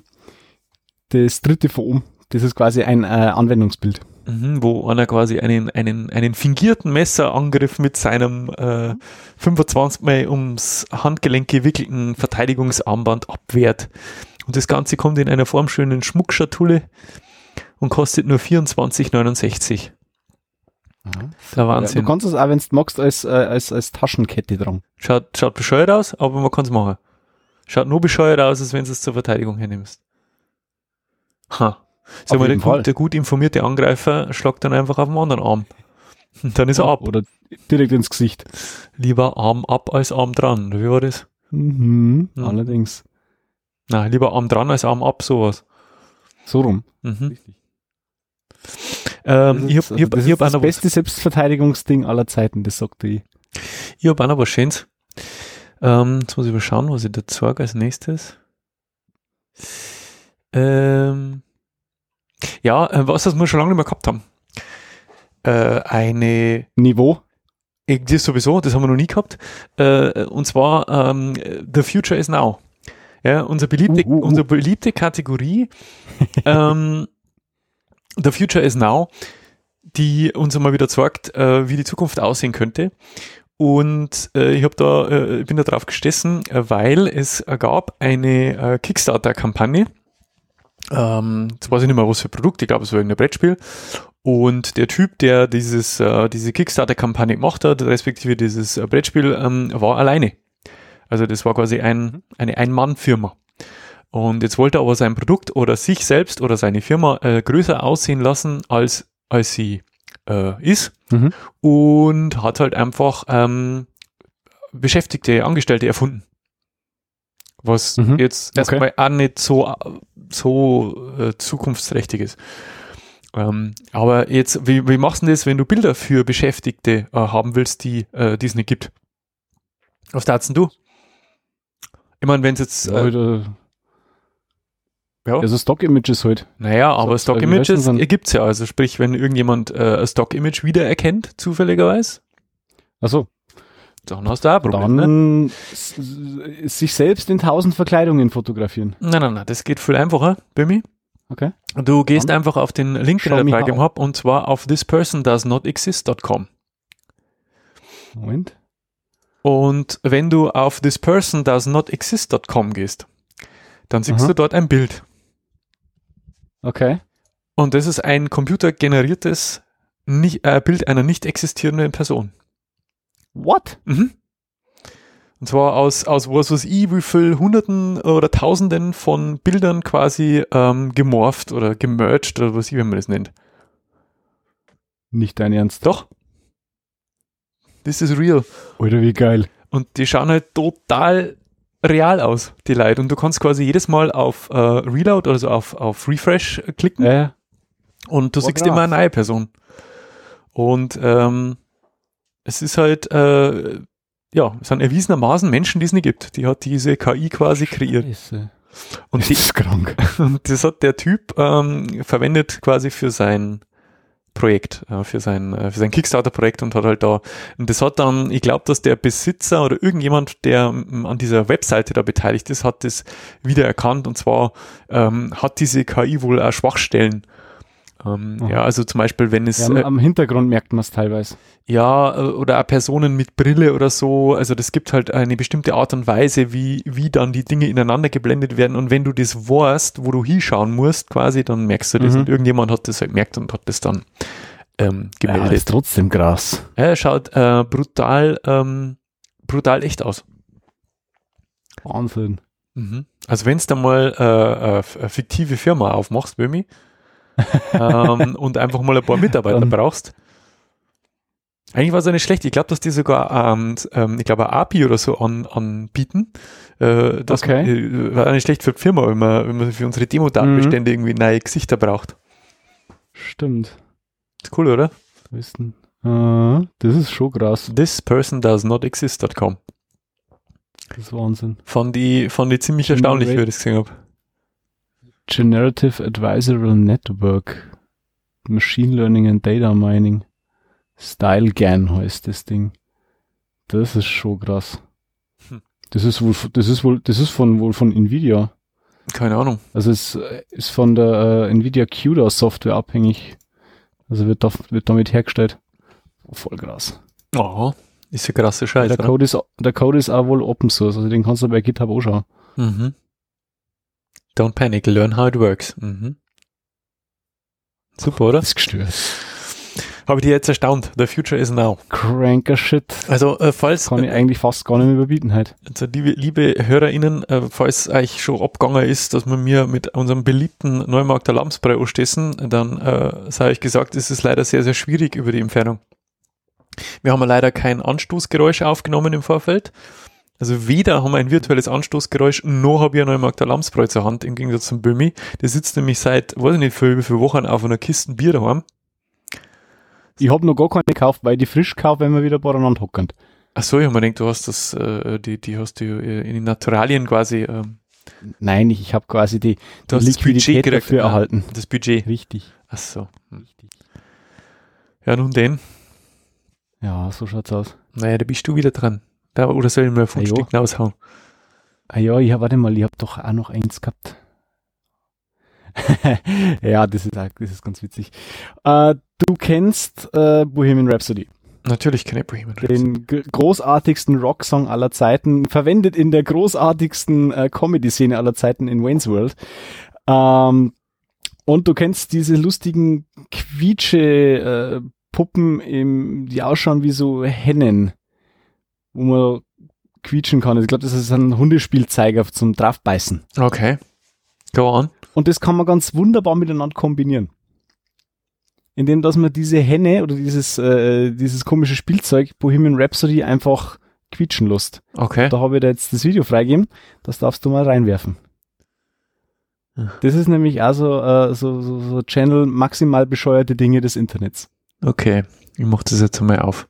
das dritte von oben, das ist quasi ein äh, Anwendungsbild. Mhm, wo einer quasi einen, einen, einen fingierten Messerangriff mit seinem äh, 25 Mal ums Handgelenk gewickelten Verteidigungsarmband abwehrt. Und das Ganze kommt in einer formschönen Schmuckschatulle und kostet nur 24,69. Der Wahnsinn. Ja, du kannst es auch, wenn du magst, als, äh, als, als Taschenkette dran. Schaut, schaut bescheuert aus, aber man kann es machen. Schaut nur bescheuert aus, als wenn du es zur Verteidigung hernimmst. Ha. Sag mal, der gut, der gut, informierte Angreifer schlagt dann einfach auf den anderen Arm. Und [laughs] dann ist ja, er ab. Oder direkt ins Gesicht. Lieber Arm ab als Arm dran. Wie war das? Mhm, mhm. Allerdings. Na, lieber Arm dran als Arm ab, sowas. So rum. Mhm. Richtig. Ähm, ich hab, ich hab, das ich hab das beste Selbstverteidigungsding aller Zeiten, das sagte ich. Ich habe auch noch was Schönes. Ähm, jetzt muss ich mal schauen, was ich da sage als nächstes. Ähm, ja, äh, was, was wir schon lange nicht mehr gehabt haben. Äh, eine Niveau? Das sowieso, das haben wir noch nie gehabt. Äh, und zwar ähm, The Future is Now. Ja, unsere beliebte, uh, uh, uh. unsere beliebte Kategorie [laughs] ähm, The Future is Now, die uns einmal wieder zeigt, äh, wie die Zukunft aussehen könnte. Und äh, ich habe da, äh, bin da drauf gestessen, äh, weil es gab eine äh, Kickstarter-Kampagne ähm, jetzt weiß ich nicht mehr, was für ein Produkt, ich glaube, es war irgendein Brettspiel. Und der Typ, der dieses, äh, diese Kickstarter-Kampagne gemacht hat, respektive dieses äh, Brettspiel, ähm, war alleine. Also das war quasi ein, eine Ein-Mann-Firma. Und jetzt wollte er aber sein Produkt oder sich selbst oder seine Firma äh, größer aussehen lassen, als, als sie äh, ist. Mhm. Und hat halt einfach ähm, Beschäftigte, Angestellte erfunden. Was mhm. jetzt erstmal okay. auch nicht so so äh, zukunftsträchtig ist. Ähm, aber jetzt, wie, wie machst du das, wenn du Bilder für Beschäftigte äh, haben willst, die äh, es nicht gibt? Was darfst du? Ich meine, wenn es jetzt. Äh, ja, ja. Also Stock-Images halt. Naja, aber Stock-Images gibt es ja. Also sprich, wenn irgendjemand äh, ein Stock-Image wiedererkennt, zufälligerweise. Achso. Dann hast du auch ein Problem. Dann ne? sich selbst in tausend Verkleidungen fotografieren. Nein, nein, nein, das geht viel einfacher bei mir. Okay. Du gehst Dann einfach auf den Link, den ich dabei habe, und zwar auf thispersondoesnotexist.com. Moment. Und wenn du auf thispersondoesnotexist.com gehst, dann siehst Aha. du dort ein Bild. Okay. Und das ist ein computergeneriertes äh, Bild einer nicht existierenden Person. What? Mhm. Und zwar aus, aus was weiß ich, wie viel Hunderten oder Tausenden von Bildern quasi ähm, gemorpht oder gemerged oder was ich, wie man das nennt. Nicht dein Ernst. Doch. Das ist real. Oder wie geil. Und die schauen halt total real aus, die Leute. Und du kannst quasi jedes Mal auf äh, Reload, also auf, auf Refresh klicken. Äh. Und du oh, siehst immer eine neue Person. Und ähm, es ist halt, äh, ja, es sind erwiesenermaßen Menschen, die es nicht gibt. Die hat diese KI quasi kreiert. Scheiße. Und das ist krank. [laughs] Und das hat der Typ ähm, verwendet quasi für sein Projekt, äh, für sein, äh, für sein Kickstarter-Projekt und hat halt da, und das hat dann, ich glaube, dass der Besitzer oder irgendjemand, der ähm, an dieser Webseite da beteiligt ist, hat das wieder erkannt und zwar ähm, hat diese KI wohl auch Schwachstellen ähm, ja, also zum Beispiel, wenn es. Ja, äh, am Hintergrund merkt man es teilweise. Ja, äh, oder auch Personen mit Brille oder so. Also das gibt halt eine bestimmte Art und Weise, wie, wie dann die Dinge ineinander geblendet werden. Und wenn du das weißt, wo du hinschauen musst, quasi, dann merkst du das. Mhm. Und irgendjemand hat das halt gemerkt und hat das dann ähm, gemeldet. Ja, ist trotzdem krass. Ja, schaut äh, brutal, ähm, brutal echt aus. Wahnsinn. Mhm. Also wenn es da mal äh, eine fiktive Firma aufmachst, Bömi, ähm, und einfach mal ein paar Mitarbeiter um. brauchst. Eigentlich war es ja nicht schlecht. Ich glaube, dass die sogar, ähm, ähm, ich glaube, API oder so an, anbieten. Äh, das okay. Äh, war nicht schlecht für die Firma, wenn man, wenn man für unsere Demo-Datenbestände mhm. irgendwie neue Gesichter braucht. Stimmt. Ist cool, oder? Wissen. Uh, das ist schon krass. This person does not exist.com. Das ist Wahnsinn. Von die, von die ziemlich erstaunlich, wie ich das gesehen habe. Generative Advisory Network, Machine Learning and Data Mining, StyleGAN heißt das Ding. Das ist schon krass. Hm. Das ist wohl, das ist wohl, das ist von wohl von Nvidia. Keine Ahnung. Also es ist von der äh, Nvidia CUDA Software abhängig. Also wird, da, wird damit hergestellt. Voll krass. Oh, ist ja krasse Scheiße. Der Code, ist, der Code ist auch wohl Open Source, also den kannst du bei GitHub auch schauen. Mhm. Don't panic, learn how it works. Mhm. Super, oder? Das ist gestört. Habe ich dich jetzt erstaunt. The future is now. Cranker Shit. Also, äh, falls. Kann ich eigentlich fast gar nicht mehr überbieten halt. Also, liebe, liebe HörerInnen, äh, falls euch schon abgegangen ist, dass wir mir mit unserem beliebten Neumarkter Lamsbrei anstessen, dann äh, sei euch gesagt, ist es leider sehr, sehr schwierig über die Entfernung. Wir haben leider kein Anstoßgeräusch aufgenommen im Vorfeld. Also weder haben wir ein virtuelles Anstoßgeräusch, noch habe ich einen Neumarkter Lamsbräu zur Hand, im Gegensatz zum Bömi. Der sitzt nämlich seit, weiß ich nicht, für wie viele Wochen auf einer Kiste Bier daheim. Ich habe noch gar keine gekauft, weil ich die frisch kaufe, wenn wir wieder beieinander hocken. Ach so, ich habe mir gedacht, du hast das, äh, die, die hast du in den Naturalien quasi. Ähm, Nein, ich habe quasi die, die Liquidität das Budget dafür erhalten. Das Budget. Richtig. Ach so. Hm. Richtig. Ja, nun denn. Ja, so schaut's aus. Naja, da bist du wieder dran. Da, oder soll ich mir fünf Ah. Stück raushauen? Ah ja, ich warte mal, ich habe doch auch noch eins gehabt. [laughs] ja, das ist, auch- das ist ganz witzig. Äh, du kennst äh, Bohemian Rhapsody, Natürlich keine Bohemian Rhapsody. den großartigsten Rocksong aller Zeiten, verwendet in der großartigsten äh, Comedy-Szene aller Zeiten in Wayne's World. Ähm, und du kennst diese lustigen Quietsche äh, die ausschauen wie so Hennen, wo man quietschen kann. Ich glaube, das ist ein Hundespielzeiger zum Draufbeißen. Okay. Go on. Und das kann man ganz wunderbar miteinander kombinieren. Indem, dass man diese Henne oder dieses, äh, dieses komische Spielzeug Bohemian Rhapsody einfach quietschen lässt. Okay. Da habe ich da jetzt das Video freigegeben. Das darfst du mal reinwerfen. Hm. Das ist nämlich also äh, so, so, so Channel maximal bescheuerte Dinge des Internets. Okay. Ich mach das jetzt einmal auf.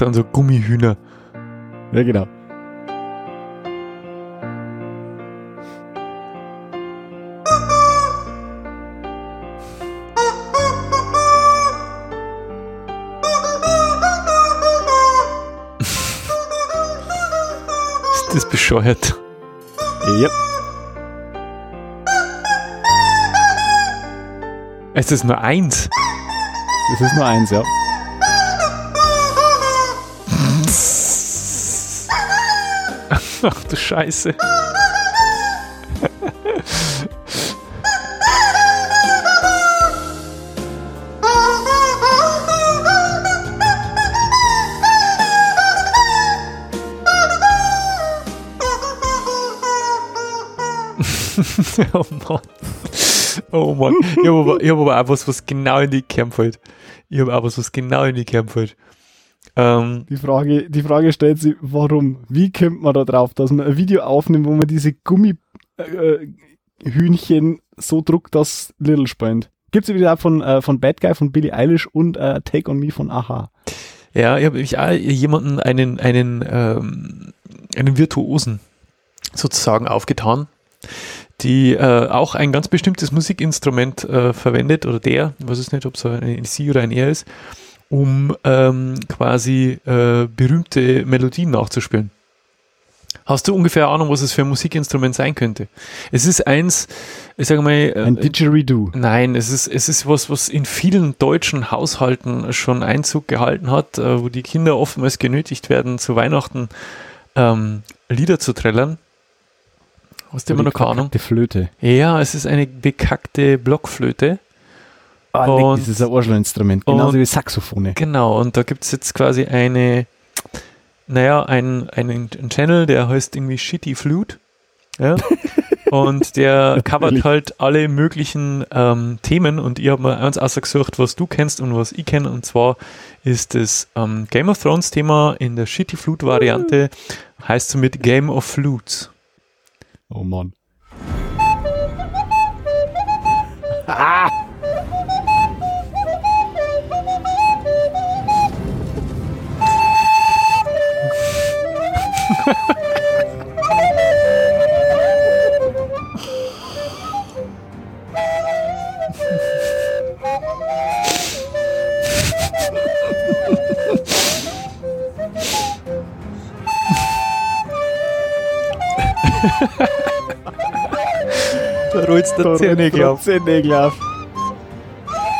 Sind so Gummihühner. Ja, genau. Ist das bescheuert? Yep. Es ist nur eins. Das ist nur eins, ja. Ach du Scheiße. [laughs] oh Mann. Oh Mann. Ich habe aber, ich hab aber auch was, was genau in die Kern fällt. Ich habe auch was, was genau in die Kern fällt. Ähm, Die Frage, die Frage stellt sich, warum? Wie kommt man da drauf, dass man ein Video aufnimmt, wo man diese Gummihühnchen so druckt, dass Little spannt? Gibt's ja wieder von, äh, von Bad Guy, von Billie Eilish und äh, Take On Me von Aha. Ja, ich habe ich jemanden einen, einen, ähm, einen Virtuosen sozusagen aufgetan, die äh, auch ein ganz bestimmtes Musikinstrument äh, verwendet, oder der, ich weiß es nicht, ob es ein sie oder ein er ist, um ähm, quasi äh, berühmte Melodien nachzuspielen. Hast du ungefähr Ahnung, was es für ein Musikinstrument sein könnte? Es ist eins, ich sage mal, äh, Ein Didgeridoo. Nein, es ist, es ist was, was in vielen deutschen Haushalten schon Einzug gehalten hat, äh, wo die Kinder oftmals genötigt werden, zu Weihnachten ähm, Lieder zu trällern. Hast du immer noch keine Ahnung? Die Flöte. Ja, es ist eine bekackte Blockflöte. Ah, das ist ein Arschlohinstrument, genauso und- wie Saxophone. Genau, und da gibt es jetzt quasi eine, naja, einen, einen Channel, der heißt irgendwie Shitty Flute. Ja. [laughs] Und der covert halt alle möglichen ähm, Themen und ich habe mir eins ausgesucht, was du kennst und was ich kenne. Und zwar ist das ähm, Game of Thrones Thema in der Shitty Flute Variante, heißt somit Game of Flutes. Oh Mann. da [laughs] rollst du Zehennägel auf.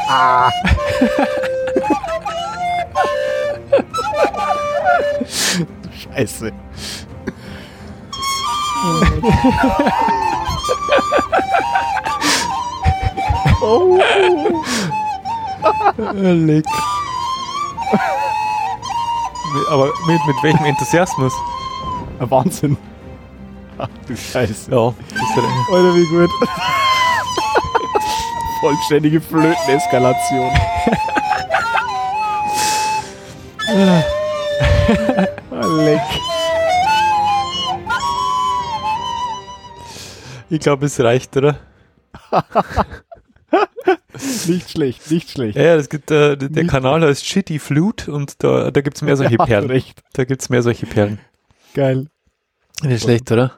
Ah. [laughs] Scheiße. oh. [laughs] Leck. Aber mit, mit welchem Enthusiasmus? Wahnsinn. Ach du Scheiße. Ja, ist ja Alter, wie gut. Vollständige Flöteneskalation. Leck. Ich glaube, es reicht, oder? nicht schlecht, nicht schlecht. Ja, es gibt, äh, der nicht Kanal heißt Shitty Flute und da, da gibt es mehr [laughs] solche ja, Perlen. Recht. Da gibt es mehr solche Perlen. Geil. Nicht schlecht, oder?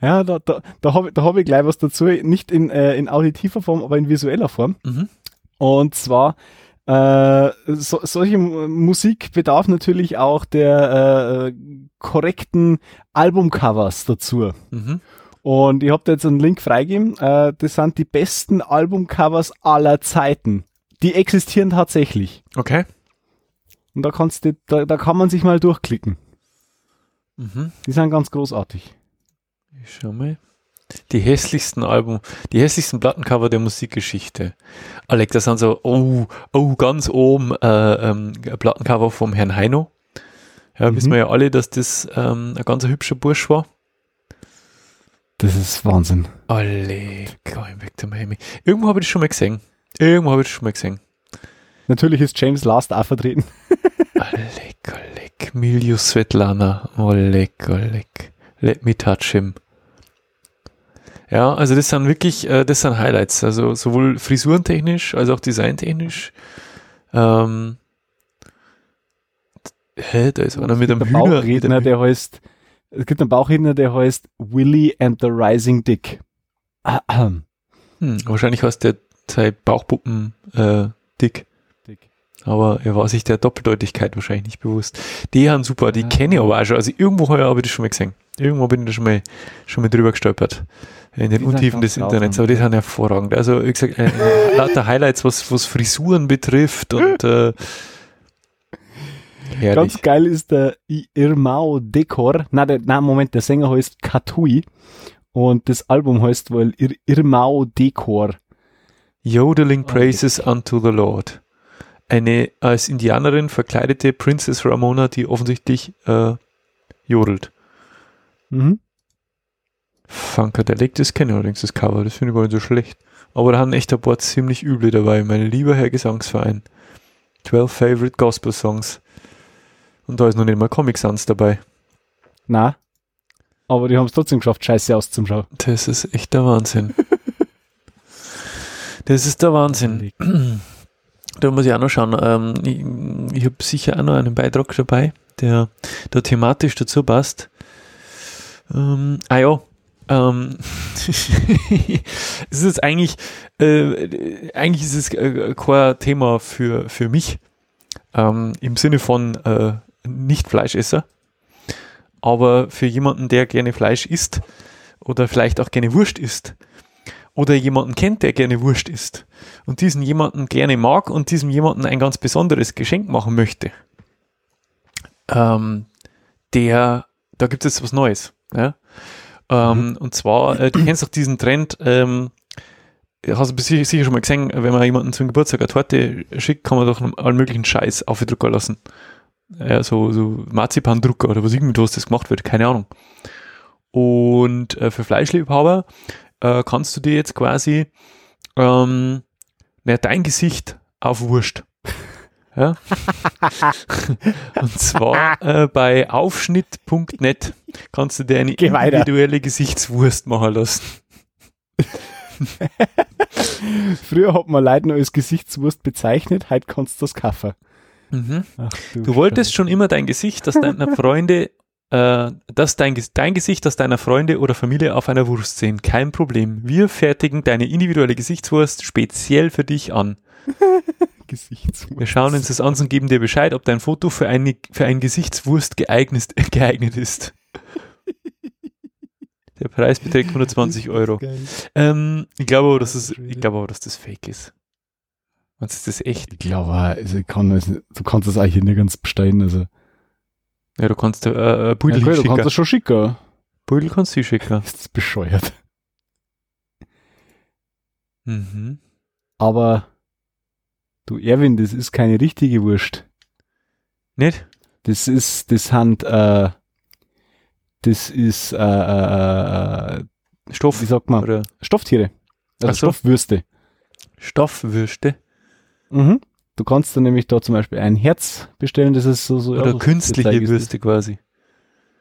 Ja, da, da, da habe da hab ich gleich was dazu, nicht in, äh, in auditiver Form, aber in visueller Form. Mhm. Und zwar, äh, so, solche Musik bedarf natürlich auch der äh, korrekten Albumcovers dazu. Mhm. Und ich habe da jetzt einen Link freigegeben. Äh, das sind die besten Albumcovers aller Zeiten. Die existieren tatsächlich. Okay. Und da kannst du, da, da kann man sich mal durchklicken. Mhm. Die sind ganz großartig. Ich schau mal. Die hässlichsten Album, die hässlichsten Plattencover der Musikgeschichte. Alec, das sind so, oh, oh, ganz oben äh, ähm, Plattencover vom Herrn Heino. Ja, mhm. wissen wir ja alle, dass das ähm, ein ganz hübscher Bursch war. Das ist Wahnsinn. Going back to Miami. Irgendwo habe ich das schon mal gesehen. Irgendwo habe ich das schon mal gesehen. Natürlich ist James Last auch vertreten. Alec, Alec, Milius Svetlana. Alec, Alec. Let me touch him. Ja, also das sind wirklich, äh, das sind Highlights. Also sowohl frisurentechnisch als auch designtechnisch. Ähm, hä, da ist einer mit einem Hühner. Redner, der heißt, es gibt einen Bauchredner, der heißt Willy and the Rising Dick. [clears throat] hm, wahrscheinlich heißt der zwei Bauchpuppen äh, Dick. Dick. Aber er war sich der Doppeldeutigkeit wahrscheinlich nicht bewusst. Die haben super, die ja. kenne ich aber auch schon. Also irgendwo habe ich das schon mal gesehen. Irgendwo bin ich da schon mal, schon mal drüber gestolpert in den Untiefen des Internets, aber die sind hervorragend. Also, wie gesagt, äh, äh, lauter Highlights, was, was Frisuren betrifft und äh, Ganz geil ist der Irmao Dekor. Na, der, na, Moment, der Sänger heißt Katui und das Album heißt wohl Ir Irmao Dekor. Yodeling Praises okay. unto the Lord. Eine als Indianerin verkleidete Princess Ramona, die offensichtlich äh, jodelt. Mhm. Funkadelic, das kenne ich allerdings, das Cover, das finde ich gar nicht so schlecht. Aber da haben echt ein paar ziemlich üble dabei. Mein lieber Herr Gesangsverein. 12 Favorite Gospel Songs. Und da ist noch nicht mal Comic Sans dabei. Na, aber die haben es trotzdem geschafft, scheiße auszuschauen. Das ist echt der Wahnsinn. [laughs] das ist der Wahnsinn. [clears throat] Da muss ich auch noch schauen. Ähm, ich, ich habe sicher auch noch einen Beitrag dabei, der da thematisch dazu passt. Ähm, ah ja, ähm, [laughs] es ist eigentlich, äh, eigentlich ist es äh, kein Thema für, für mich ähm, im Sinne von äh, nicht Fleischesser, aber für jemanden, der gerne Fleisch isst oder vielleicht auch gerne Wurst isst oder jemanden kennt, der gerne Wurst isst und diesen jemanden gerne mag und diesem jemanden ein ganz besonderes Geschenk machen möchte, ähm, der, da gibt es was Neues. Ja? Ähm, mhm. Und zwar, äh, du kennst doch diesen Trend, ähm, hast du sicher, sicher schon mal gesehen, wenn man jemanden zum Geburtstag eine Torte schickt, kann man doch allen möglichen Scheiß aufdrucken lassen. Ja, so, so Marzipandrucker oder was irgendwie was das gemacht wird, keine Ahnung. Und äh, für Fleischliebhaber äh, kannst du dir jetzt quasi ähm, na, dein Gesicht auf Wurst ja? [laughs] Und zwar äh, bei aufschnitt.net kannst du dir eine Geh individuelle weiter. Gesichtswurst machen lassen. Früher hat man Leute noch als Gesichtswurst bezeichnet, heute kannst du das kaufen. Mhm. Ach, du, du wolltest schon immer dein Gesicht, das deiner Freunde, äh, dass dein, dein Gesicht, das deiner Freunde oder Familie auf einer Wurst sehen. Kein Problem. Wir fertigen deine individuelle Gesichtswurst speziell für dich an. [laughs] Gesichtswurst. Wir schauen uns das an und geben dir Bescheid, ob dein Foto für, eine, für ein Gesichtswurst geeignet, [laughs] geeignet ist. Der Preis beträgt 120 Euro. Ähm, ich glaube aber, dass es, ich glaube aber, dass das fake ist. Was ist das echt? Ich glaube, also ich kann du kannst das eigentlich nicht ganz bestellen. Also. Ja, du kannst äh, äh, Pudel ja, okay, schicken. Du kannst das schon schicken. Pudel kannst du schicken. Ist das bescheuert. Mhm. Aber du Erwin, das ist keine richtige Wurst. Nicht? Das ist, das Hand, äh, das ist äh, äh, äh, Stoff. Wie sagt man? Oder Stofftiere. Also so. Stoffwürste. Stoffwürste. Mhm. Du kannst dann nämlich da zum Beispiel ein Herz bestellen, das ist so, so Oder ja, so künstliche Würste quasi.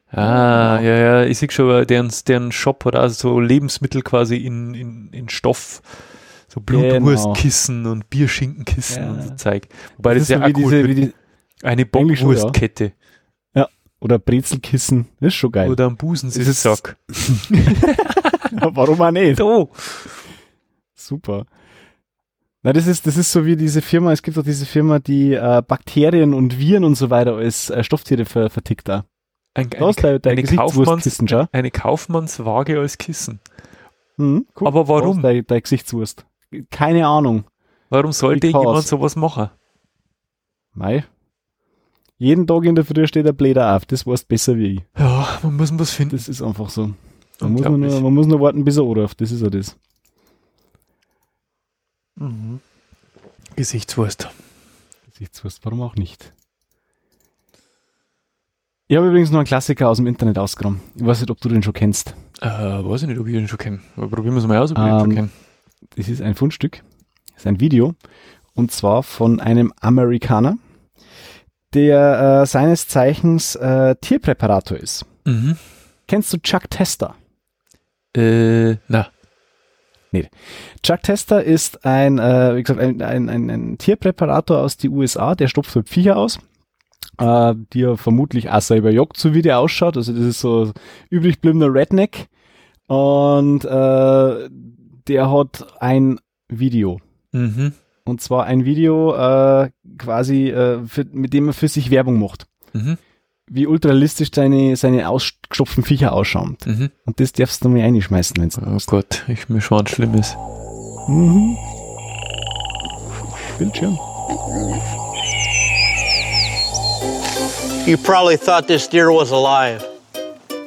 Ah, ja, ja, ich sehe schon, deren, deren Shop hat also so Lebensmittel quasi in, in, in Stoff. So Blutwurstkissen und Bierschinkenkissen Genau. Ja. und so Zeug. Wobei Das das, ist ja so wie auch cool diese, wie die, Eine schon, ja. Bockwurstkette. oder Brezelkissen, das ist schon geil. Oder ein Busensitzsack. [laughs] Warum auch nicht? Oh. Super. Na, das ist, das ist so wie diese Firma, es gibt doch diese Firma, die äh, Bakterien und Viren und so weiter als äh, Stofftiere ver vertickt da. Ein, Da ist dein, dein eine, Kaufmanns, eine Kaufmannswaage als Kissen. Mhm, guck, Aber warum? Dein, dein Gesichtswurst. Keine Ahnung. Warum sollte Because. jemand sowas machen? Mei. Jeden Tag in der Früh steht der Bläder auf. Das weißt besser wie ich. Ja, man muss was finden. Das ist einfach so. Man muss, nur, man muss nur warten, bis er anruft. Das ist ja das. Mhm. Gesichtswurst. Gesichtswurst, warum auch nicht? Ich habe übrigens noch einen Klassiker aus dem Internet ausgegraben. Ich weiß nicht, ob du den schon kennst. Äh, weiß ich nicht, ob ich den schon kenne. Aber probieren wir es mal aus, ob ich den Ähm, schon kenne. Das ist ein Fundstück. Das ist ein Video. Und zwar von einem Amerikaner, der äh, seines Zeichens äh, Tierpräparator ist. Mhm. Kennst du Chuck Tester? Äh, na. Chuck Tester ist ein, äh, wie gesagt, ein, ein, ein, ein Tierpräparator aus den USA, der stopft halt Viecher aus, äh, die er vermutlich auch selber jagt, so wie der ausschaut. Also das ist so übrig gebliebener Redneck. Und äh, der hat ein Video. Mhm. Und zwar ein Video äh, quasi, äh, für, mit dem er für sich Werbung macht. Mhm. Wie ultralistisch seine, seine ausgestopften Viecher ausschauen. Mhm. Und das darfst du mir einschmeißen, wenn's Oh Gott, ich mir schon Schlimmes. Mhm. Bildschirm. You probably thought this deer was alive.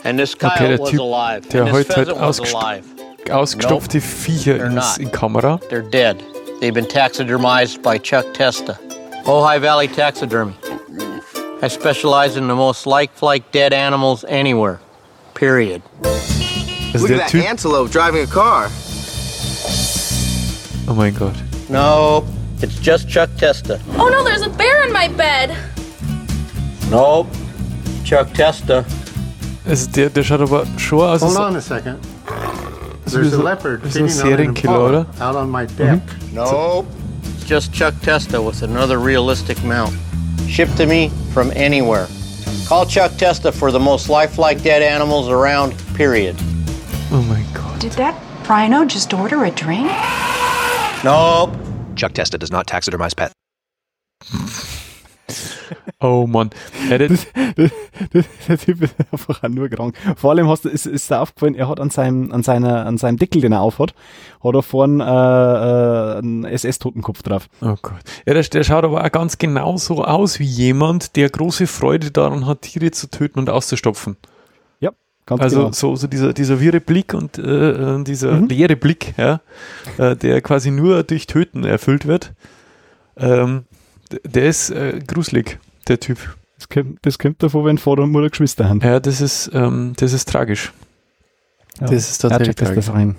And this coyote Okay, der was Typ, alive. der and heute halt pheasant was ausgest- alive. Ausgestopfte Viecher they're in Kamera. They're dead. They've been taxidermized by Chuck Testa. Ojai Valley Taxidermy. I specialize in the most lifelike dead animals anywhere. Period. Also Look at that Typ, antelope driving a car. oh my god. No, it's just Chuck Testa. Oh no, there's a bear in my bed. Nope. Chuck Testa. Also der, der schaut aber schon aus, Hold on a second. Ist There's a leopard ist ein feeding on an Serienkiller, impala out on my mm-hmm. deck. Nope. It's just Chuck Testa with another realistic mount. Shipped to me from anywhere. Call Chuck Testa for the most lifelike dead animals around, period. Oh my god. Did that rhino just order a drink? Nope. Chuck Testa does not taxidermize pets. Oh Mann. Ja, der, Das, das, das, der Typ ist einfach nur krank. Vor allem hast, du- ist, ist da aufgefallen, er hat an seinem, an seiner, an seinem Deckel, den er aufhat, hat er vorne äh, äh, einen SS-Totenkopf drauf. oh Gott. Ja, der, der schaut aber auch ganz genau so aus wie jemand, der große Freude daran hat, Tiere zu töten und auszustopfen. Ja, ganz Also genau. so, so dieser, dieser wirre Blick und äh, äh, dieser Mhm. leere Blick, ja, äh, der quasi nur durch Töten erfüllt wird. Ähm, der ist äh, gruselig, der Typ. Das kommt, das kommt davon, wenn Vater und Mutter Geschwister haben. Ja, das ist, ähm, das ist tragisch. Ja. das ist tatsächlich Ja, Jack, das ein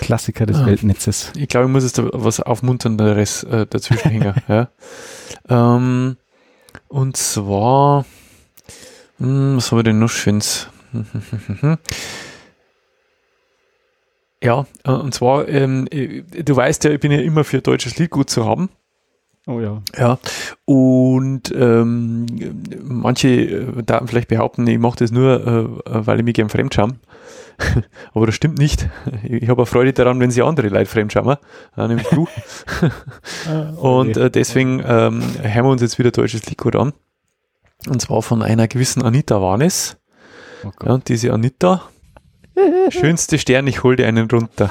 Klassiker des Ah. Weltnetzes. Ich glaube, ich muss jetzt da was Aufmunternderes äh, dazwischen hängen. [laughs] ja. ähm, und zwar, hm, was habe ich denn noch Schönes? [laughs] ja, äh, und zwar, ähm, äh, du weißt ja, ich bin ja immer für deutsches Lied gut zu haben. Oh ja. Ja, und ähm, manche äh, da vielleicht behaupten, ich mache das nur, äh, weil ich mich gern fremd schaue. [laughs] Aber das stimmt nicht. Ich habe Freude daran, wenn sie andere Leute fremd schauen, äh, nämlich du. [laughs] [laughs] und äh, deswegen ähm, hören wir uns jetzt wieder deutsches Liquid an. Und zwar von einer gewissen Anita Warnes. Oh. Ja, und diese Anita Schönste Stern, ich hol dir einen runter.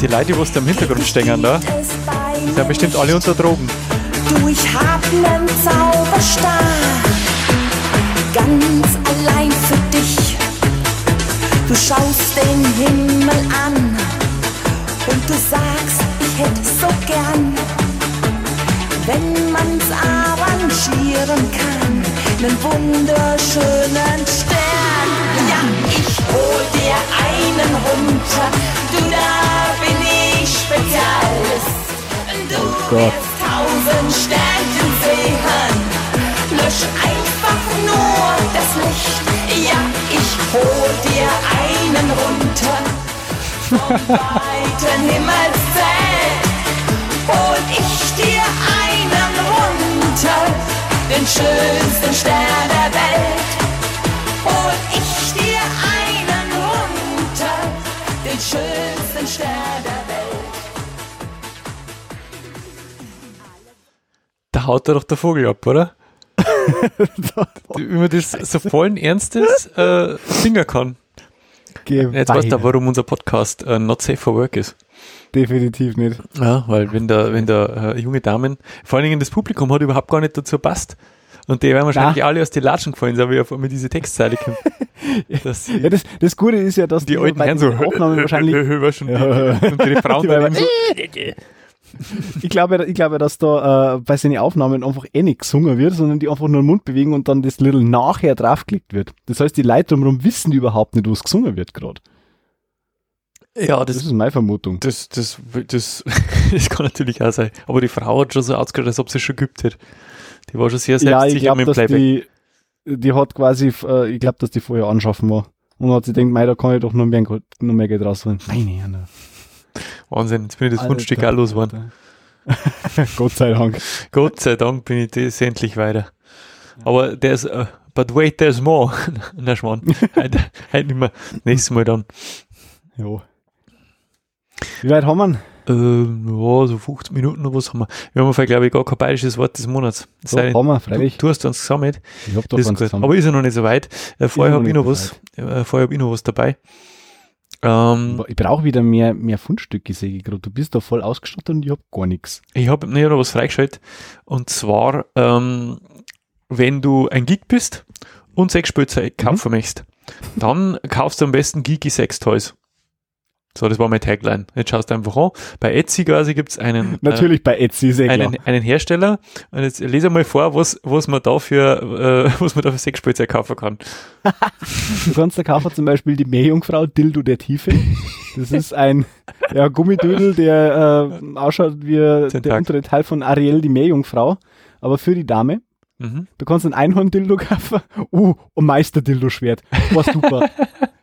Die Leute, die im Hintergrund stehen, da, sind bestimmt alle unter Drogen. Du, ich hab nen Zauberstab. Ganz allein für dich. Du schaust den Himmel an und du sagst, ich hätte so gern, wenn man's arrangieren kann, nen wunderschönen Gott. tausend Sternchen sehen, lösch einfach nur das Licht. Ja, ich hol dir einen runter vom [laughs] weiten Himmelszelt. Hol ich dir einen runter, den schönsten Stern der Welt. Hol ich dir einen runter, den schönsten Stern der Welt. Da haut er doch der Vogel ab, oder? [laughs] Wie man das so vollen Ernstes äh, singen kann. Jetzt weißt du, warum unser Podcast äh, Not Safe for Work ist. Definitiv nicht. Ja, weil wenn da, wenn da äh, junge Damen, vor allen Dingen das Publikum hat überhaupt gar nicht dazu passt. Und die werden wahrscheinlich Na. alle aus den Latschen gefallen, so wie auf einmal diese Textzeile kommt. [laughs] Die, Ja, das, das Gute ist ja, dass die du alten Herren so Aufnahmen [laughs] wahrscheinlich war schon Ja. die, und die Frauen Die dann so, [laughs] Ich glaube, ich glaube, dass da äh, bei seinen Aufnahmen einfach eh nicht gesungen wird, sondern die einfach nur den Mund bewegen und dann das Little nachher draufgelegt wird. Das heißt, die Leute drumherum wissen überhaupt nicht, was gesungen wird gerade. ja, Das das, ist meine Vermutung. das, das, das, [laughs] das kann natürlich auch sein. Aber die Frau hat schon so ausgeschaut, als ob sie schon geübt hätte. Die war schon sehr Ja, ich selbstsicher glaube, mit dem Playback. die, die hat quasi, äh, ich glaube, dass die vorher anschaffen war. Und hat sie denkt, mei, da kann ich doch noch mehr, noch mehr Geld rausholen. Meine Herren. Wahnsinn, jetzt bin ich das Alter, Fundstück auch losgeworden. [laughs] Gott sei Dank. Gott sei Dank bin ich das endlich weiter. Aber there's, uh, but wait, there's more. [laughs] Na, Schmarrn. heute, [laughs] heute nicht mehr. Nächstes Mal dann. Ja. Wie weit haben wir? Ähm, ja, so 15 Minuten oder was haben wir. Wir haben glaube ich, gar kein bayerisches Wort des Monats. So, sei haben wir, du, freilich. du hast uns gesammelt. Ich hab doch Das ist gut. zusammen. Aber ist ja noch nicht so weit. Äh, vorher habe ich noch was, äh, vorher habe ich noch was dabei. Ähm, ich brauche wieder mehr, mehr Fundstücke, sehe ich gerade. Du bist da voll ausgestattet und ich hab gar nichts. Ich habe mir noch was freigeschaltet. Und zwar, ähm, wenn du ein Geek bist und Sexspielzeug kaufen möchtest, dann kaufst du am besten Geeky Sex Toys. So, das war mein Tagline. Jetzt schaust du einfach an. Bei Etsy quasi gibt's einen, Natürlich bei Etsy, äh, sehr klar. einen, einen Hersteller. Und jetzt lese mal vor, was, was man da für, äh, [laughs] was man da für Sexspielzeug kaufen kann. Du kannst da kaufen zum Beispiel die Meerjungfrau Dildo der Tiefe. Das ist ein ja, Gummidödel, der äh, ausschaut wie der Tag. untere Teil von Ariel, die Meerjungfrau, aber für die Dame. Mhm. Du kannst ein Einhorn-Dildo kaufen. Uh, ein Meister-Dildo-Schwert. War super. [laughs]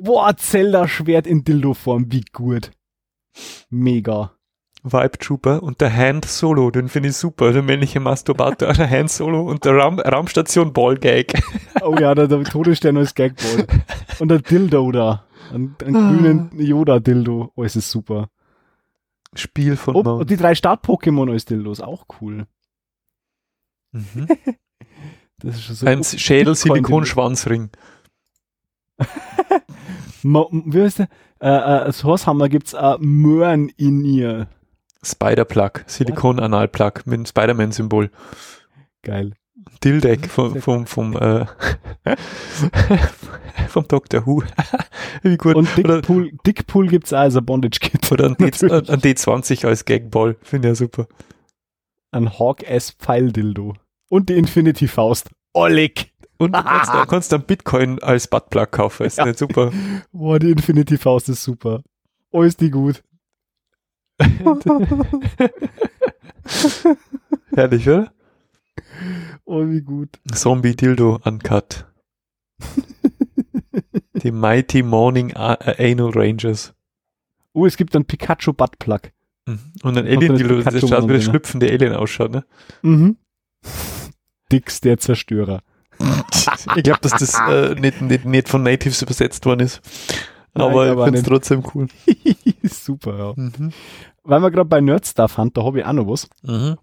Boah, Zelda-Schwert in Dildo-Form. Wie gut. Mega. Vibe Trooper und der Hand Solo, den finde ich super. Der männliche Masturbator, der Hand Solo und der Raum, Raumstation Ball Gag. [laughs] Oh ja, der, der Todesstern als Gagball. Und der Dildo da. Ein, ein Ah. grünen Yoda-Dildo. Oh, es ist super. Spiel von Oh, Mount. und die drei Start-Pokémon als Dildos. Auch cool. Mhm. [laughs] Das ist schon so. Ein Schädel wie heißt der? Äh, äh, als Horsehammer gibt's äh, Möhren in ihr. Spider Plug, Silikon Anal Plug mit dem Spider-Man Symbol. Geil. Dildeck vom, Sehr vom, vom, äh, [laughs] vom Dr. Who. [laughs] Wie gut. Und Dickpool, Dickpool gibt's auch als ein Bondage-Kit. oder ein, D, [laughs] Natürlich. ein D20 als Gagball. Finde ich ja super. Ein Hawk-S-Pfeil-Dildo. Und die Infinity-Faust. Oleg. Und du kannst, du [laughs] kannst dann Bitcoin als Buttplug kaufen. Ist Ja. nicht super. Boah, die Infinity-Faust ist super. Oh, ist die gut. [laughs] Herrlich, oder? Oh, wie gut. Zombie Dildo Uncut. [laughs] Die Mighty Morning äh, Anal Rangers. Oh, es gibt einen Pikachu-Buttplug. Mhm. Und ein Alien das Dildo, das Pikachu schaut wie der machen, schlüpfende Alien ausschaut, ne? Mhm. Dix, der Zerstörer. [laughs] ich glaube, dass das äh, nicht, nicht, nicht von Natives übersetzt worden ist. Nein, Aber ich finde es trotzdem cool. [laughs] Super, ja. Weil wir gerade bei Nerdstuff haben, da habe ich auch noch was.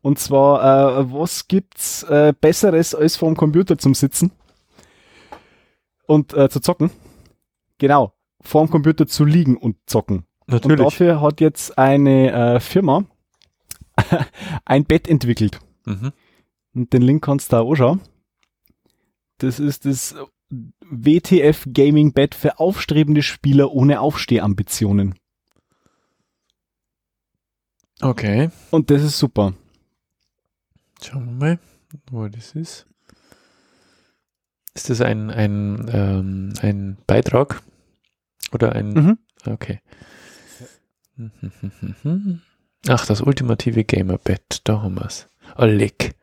Und zwar, äh, was gibt's äh, Besseres als vor dem Computer zum Sitzen und äh, zu zocken? Genau, vor dem Computer zu liegen und zocken. Und Natürlich. dafür hat jetzt eine äh, Firma [laughs] ein Bett entwickelt. Mhm. Und den Link kannst du da anschauen. Das ist das WTF Gaming Bett für aufstrebende Spieler ohne Aufstehambitionen. Okay. Und das ist super. Schauen wir mal, wo das ist. Ist das ein, ein, ähm, ein Beitrag? Oder ein. Mhm. Okay. [laughs] Ach, das ultimative Gamerbett, da haben wir's. Oh, leck.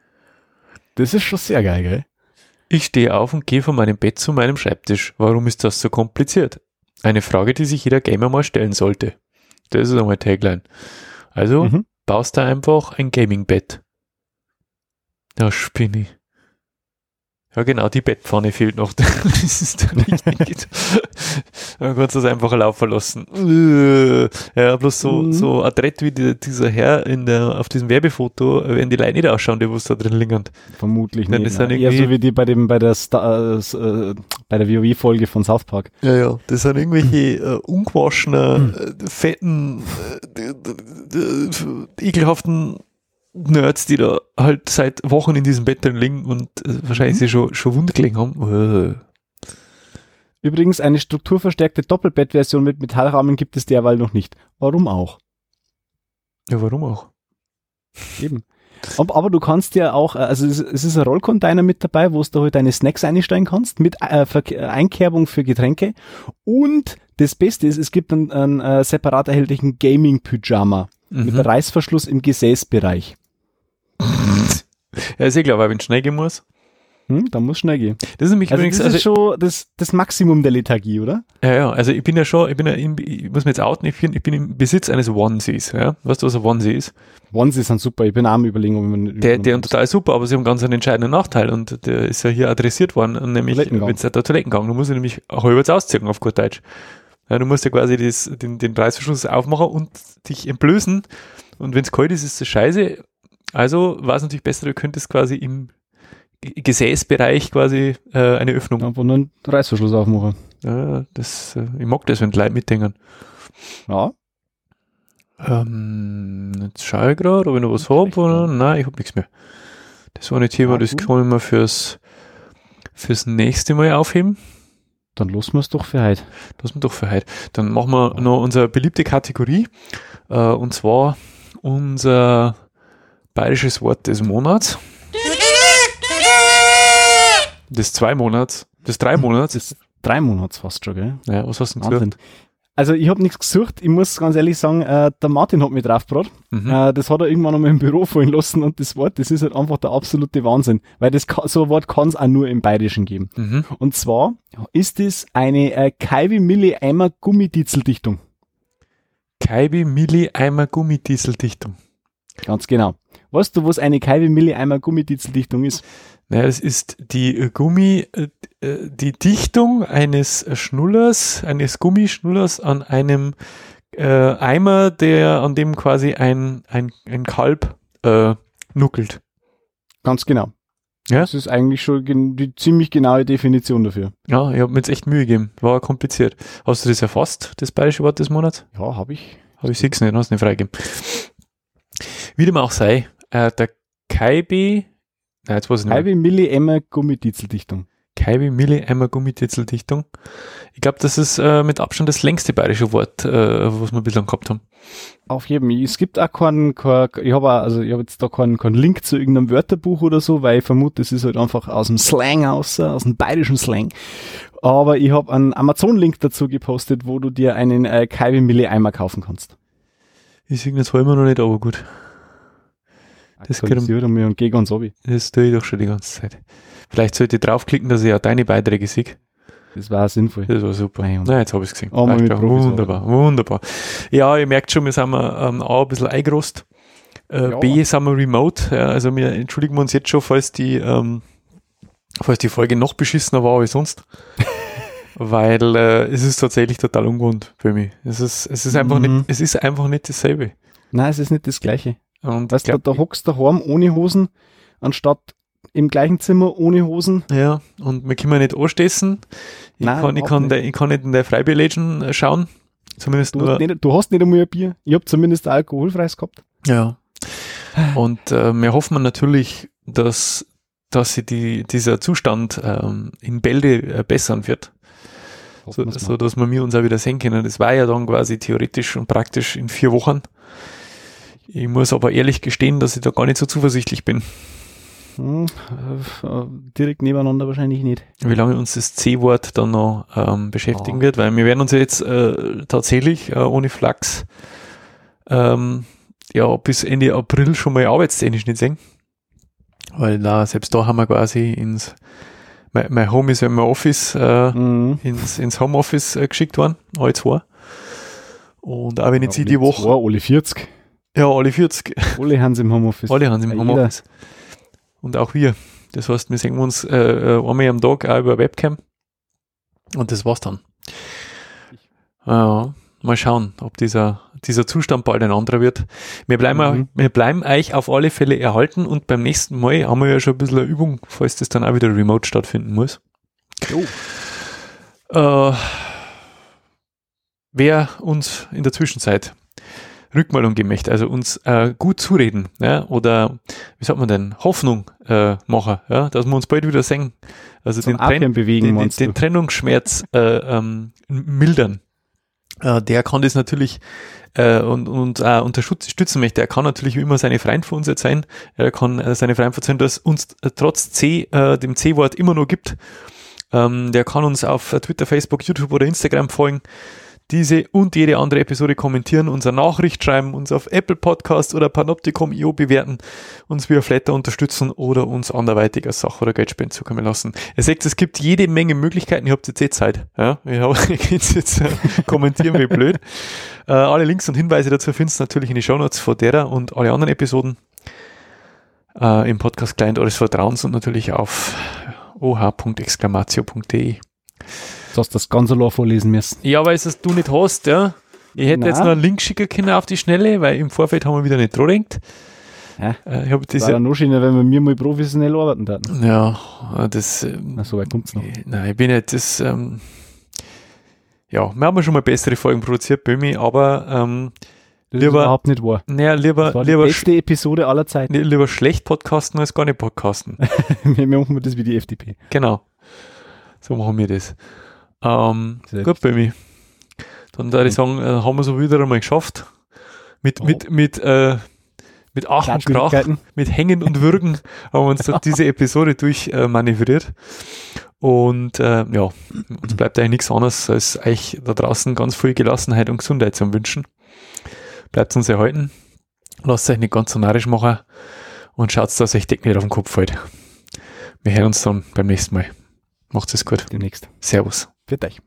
Das ist schon sehr geil, gell? Ich stehe auf und gehe von meinem Bett zu meinem Schreibtisch. Warum ist das so kompliziert? Eine Frage, die sich jeder Gamer mal stellen sollte. Das ist einmal Tagline. Also Mhm. baust da einfach ein Gaming-Bett. Ja, Spinni. Ja, genau, die Bettpfanne fehlt noch. [laughs] das ist der richtige. Dann kannst du das einfach laufen lassen. Äh, Ja, bloß so, Mhm. so adrett wie die, dieser Herr in der, auf diesem Werbefoto, werden die Leute nicht ausschauen, die was da drin liegen. Vermutlich Nein, nicht. nein. Eher irgendwie- so wie die bei dem bei der Star, äh, bei der WoW-Folge von South Park. Ja, ja, das sind irgendwelche äh, ungewaschenen, äh, fetten, äh, ekelhaften Nerds, die da halt seit Wochen in diesem Bett drin liegen und äh, wahrscheinlich sie schon, schon wund gelegen haben. Äh. Übrigens, eine strukturverstärkte Doppelbettversion mit Metallrahmen gibt es derweil noch nicht. Warum auch? Ja, warum auch? Eben. Aber, aber du kannst ja auch, äh, also es, es ist ein Rollcontainer mit dabei, wo du halt deine Snacks einsteigen kannst, mit äh, Einkerbung für Getränke. Und das Beste ist, es gibt einen, einen äh, separat erhältlichen Gaming-Pyjama mit Mhm. Reißverschluss im Gesäßbereich. [laughs] Ja, ist eh klar, weil wenn es schnell gehen muss. Hm, da muss schnell gehen. Das ist nämlich Also übrigens, das also, ist schon das, das Maximum der Lethargie, oder? ja, ja, also ich bin ja schon, ich bin ja, in, ich muss mir jetzt outen, ich bin, ich bin im Besitz eines Onesies, ja. Weißt du, was ein Onesie ist? Onesies sind super. Ich bin am überlegen, ob man Der, der ist total super, aber sie haben ganz einen entscheidenden Nachteil und der ist ja hier adressiert worden, nämlich wenn es der Toilettengang, du musst ja nämlich halbwegs ausziehen auf gut Deutsch. Ja, du musst ja quasi das, den, den Reißverschluss aufmachen und dich entblößen und wenn es kalt ist, ist das scheiße. Also war es natürlich besser, du könntest quasi im Gesäßbereich quasi äh, eine Öffnung. einfach nur einen Reißverschluss aufmachen. Ja, das, äh, ich mag das, wenn die Leute mitdenken. Ja. Ähm, jetzt schaue ich gerade, ob ich noch was habe ja. Nein, ich habe nichts mehr. Das war nicht hier, Ah, aber das kann ich mal fürs, fürs nächste Mal aufheben. Dann lassen wir es doch für heute. Das wir doch für heute. Dann machen wir noch unsere beliebte Kategorie. Äh, und zwar unser bayerisches Wort des Monats. Des zwei Monats. Des drei Monats. Ist drei Monats fast schon, gell? Ja, was hast du denn gesagt? Also ich habe nichts gesucht. Ich muss ganz ehrlich sagen, äh, der Martin hat mich draufgebracht. Mhm. Äh, das hat er irgendwann einmal im Büro fallen lassen und das Wort, das ist halt einfach der absolute Wahnsinn. Weil das kann, so ein Wort kann es auch nur im Bayerischen geben. Mhm. Und zwar ist es eine äh, Kaiwi Milli Eimer Gummidiezeldichtung. Kaibi Milli Eimer Gummidieseldichtung. Ganz genau. Weißt du, was eine Kaiwi Milli Eimer Gummidiezeldichtung ist? Naja, das ist die Gummi, äh, die Dichtung eines Schnullers, eines Gummischnullers an einem äh, Eimer, der, an dem quasi ein, ein, ein Kalb äh, nuckelt. Ganz genau. Ja? Das ist eigentlich schon die ziemlich genaue Definition dafür. Ja, ich habe mir jetzt echt Mühe gegeben. War kompliziert. Hast du das erfasst, das bayerische Wort des Monats? Ja, habe ich. Habe ich sechs nicht, hast du nicht freigegeben. Wie dem auch sei, äh, der Kaibi, nein, jetzt weiß ich nicht mehr. Kaiwi Milli Eimer Gummidiezeldichtung. Kaibi Milli Eimer Gummititzeldichtung. Ich glaube, das ist äh, mit Abstand das längste bayerische Wort, äh, was wir bislang gehabt haben. Auf jeden Fall. Es gibt auch keinen, kein, ich habe also ich habe jetzt da keinen, keinen Link zu irgendeinem Wörterbuch oder so, weil ich vermute, es ist halt einfach aus dem Slang aus, aus dem bayerischen Slang. Aber ich habe einen Amazon-Link dazu gepostet, wo du dir einen äh, Kaiwi Milli Eimer kaufen kannst. Ich sehe jetzt immer noch nicht, aber gut. Das Aktualisiert mir und geh ganz obi. Das tue ich doch schon die ganze Zeit. Vielleicht sollte ich draufklicken, dass ich auch deine Beiträge sehe. Das war sinnvoll. Das war super. Nein, Na, jetzt habe ich es gesehen. Passt mit schon. Profis wunderbar, wunderbar. Ja, ihr merkt schon, wir sind ähm, A, ein bisschen eingerost. Äh, Ja. B, sind wir remote. Ja, also wir entschuldigen uns jetzt schon, falls die, ähm, falls die Folge noch beschissener war als sonst. [laughs] Weil äh, es ist tatsächlich total ungewohnt für mich. Es ist, es ist einfach Mhm. nicht, es ist einfach nicht dasselbe. Nein, es ist nicht das Gleiche. Und Weißt du, da hockst du daheim ohne Hosen, anstatt im gleichen Zimmer ohne Hosen. ja, und wir können ja nicht anstessen. Ich, Nein, kann, ich, kann, nicht. der, ich kann nicht in der Freibierläden schauen. Zumindest Du, nur. hast nicht, du hast nicht einmal ein Bier. Ich habe zumindest alkoholfreies gehabt. Ja. Und äh, wir hoffen natürlich, dass, dass sich die, dieser Zustand ähm, in Bälde äh, bessern wird, so, so dass wir mir uns auch wieder sehen können. Das war ja dann quasi theoretisch und praktisch in vier Wochen. Ich muss aber ehrlich gestehen, dass ich da gar nicht so zuversichtlich bin, Hm, äh, äh, direkt nebeneinander wahrscheinlich nicht. wie lange uns das C-Wort dann noch ähm, beschäftigen Ja. wird, weil wir werden uns ja jetzt äh, tatsächlich äh, ohne Flachs ähm, ja bis Ende April schon mal arbeitstechnisch nicht sehen. Weil da, selbst da haben wir quasi ins mein, mein Home ist ja mein Office äh, Mhm. ins, ins Homeoffice äh, geschickt worden, alle zwei. Und auch wenn jetzt ich die Woche, Zwei, alle 40. ja, alle 40, Alle haben sie im Homeoffice. alle haben sie im Homeoffice. Und auch wir. Das heißt, wir sehen uns äh, äh, einmal am Tag auch über Webcam. Und das war's dann. Ja, mal schauen, ob dieser, dieser Zustand bald ein anderer wird. Wir bleiben, Mhm. wir bleiben euch auf alle Fälle erhalten und beim nächsten Mal haben wir ja schon ein bisschen eine Übung, falls das dann auch wieder remote stattfinden muss. Jo. Äh, wer uns in der Zwischenzeit Rückmeldung geben möchte, also uns äh, gut zureden, ja, oder wie sagt man denn, Hoffnung äh, machen, ja, dass wir uns bald wieder sehen. Also Zum den, Atmen bewegen, den, den? Trennungsschmerz äh, ähm, mildern. Äh, der kann das natürlich äh, und, und äh, unterstützen möchte. Er kann natürlich wie immer seine Freund für uns jetzt sein. Er kann äh, seine Freund verzeihen, dass uns äh, trotz C, äh, dem C-Wort immer noch gibt. Ähm, der kann uns auf äh, Twitter, Facebook, YouTube oder Instagram folgen. Diese und jede andere Episode kommentieren, unsere Nachricht schreiben, uns auf Apple Podcast oder Panopticom.io bewerten, uns via Flatter unterstützen oder uns anderweitig als Sach- oder Geldspenden zukommen lassen. Ihr seht, es gibt jede Menge Möglichkeiten. Ihr habt jetzt eh Zeit. Ja? Ihr könnt [laughs] jetzt äh, kommentieren, wie blöd. Äh, alle Links und Hinweise dazu findest du natürlich in den Shownotes von derer und alle anderen Episoden äh, im Podcast Client eures Vertrauens und natürlich auf oh.exclamatio.de. Du hast das ganz allein vorlesen müssen. Ja, weil es du nicht hast, ja. Ich hätte jetzt Nein. noch einen Link schicken können auf die Schnelle, weil im Vorfeld haben wir wieder nicht dran gedacht. Ja. Äh, ich habe Das war ja noch schöner, wenn wir mir mal professionell arbeiten würden. ja, äh, das, ähm, Na, so weit kommt's noch. nein, ich bin nicht, das, ähm, ja, wir haben schon mal bessere Folgen produziert, Bömi, aber, ähm, Das Lieber- ist überhaupt nicht wahr. naja, lieber, Das war die lieber, beste Episode aller Zeiten. lieber schlecht podcasten als gar nicht podcasten. [laughs] wir machen das wie die FDP. genau. So machen wir das. Ähm, gut, Bömi. Dann würde ich sagen, äh, haben wir so wieder einmal geschafft. Mit, Oh. mit, mit, äh, mit Ach und Krach. Mit Hängen und Würgen [laughs] haben wir uns durch diese Episode durch äh. Und äh, ja, uns [clears throat] bleibt eigentlich nichts anderes, als euch da draußen ganz viel Gelassenheit und Gesundheit zu wünschen. Bleibt uns erhalten. Lasst euch nicht ganz so narrisch machen und schaut, dass euch Deck nicht auf den Kopf fällt. Wir hören uns dann beim nächsten Mal. Macht's es gut. Demnächst. Servus. Für euch.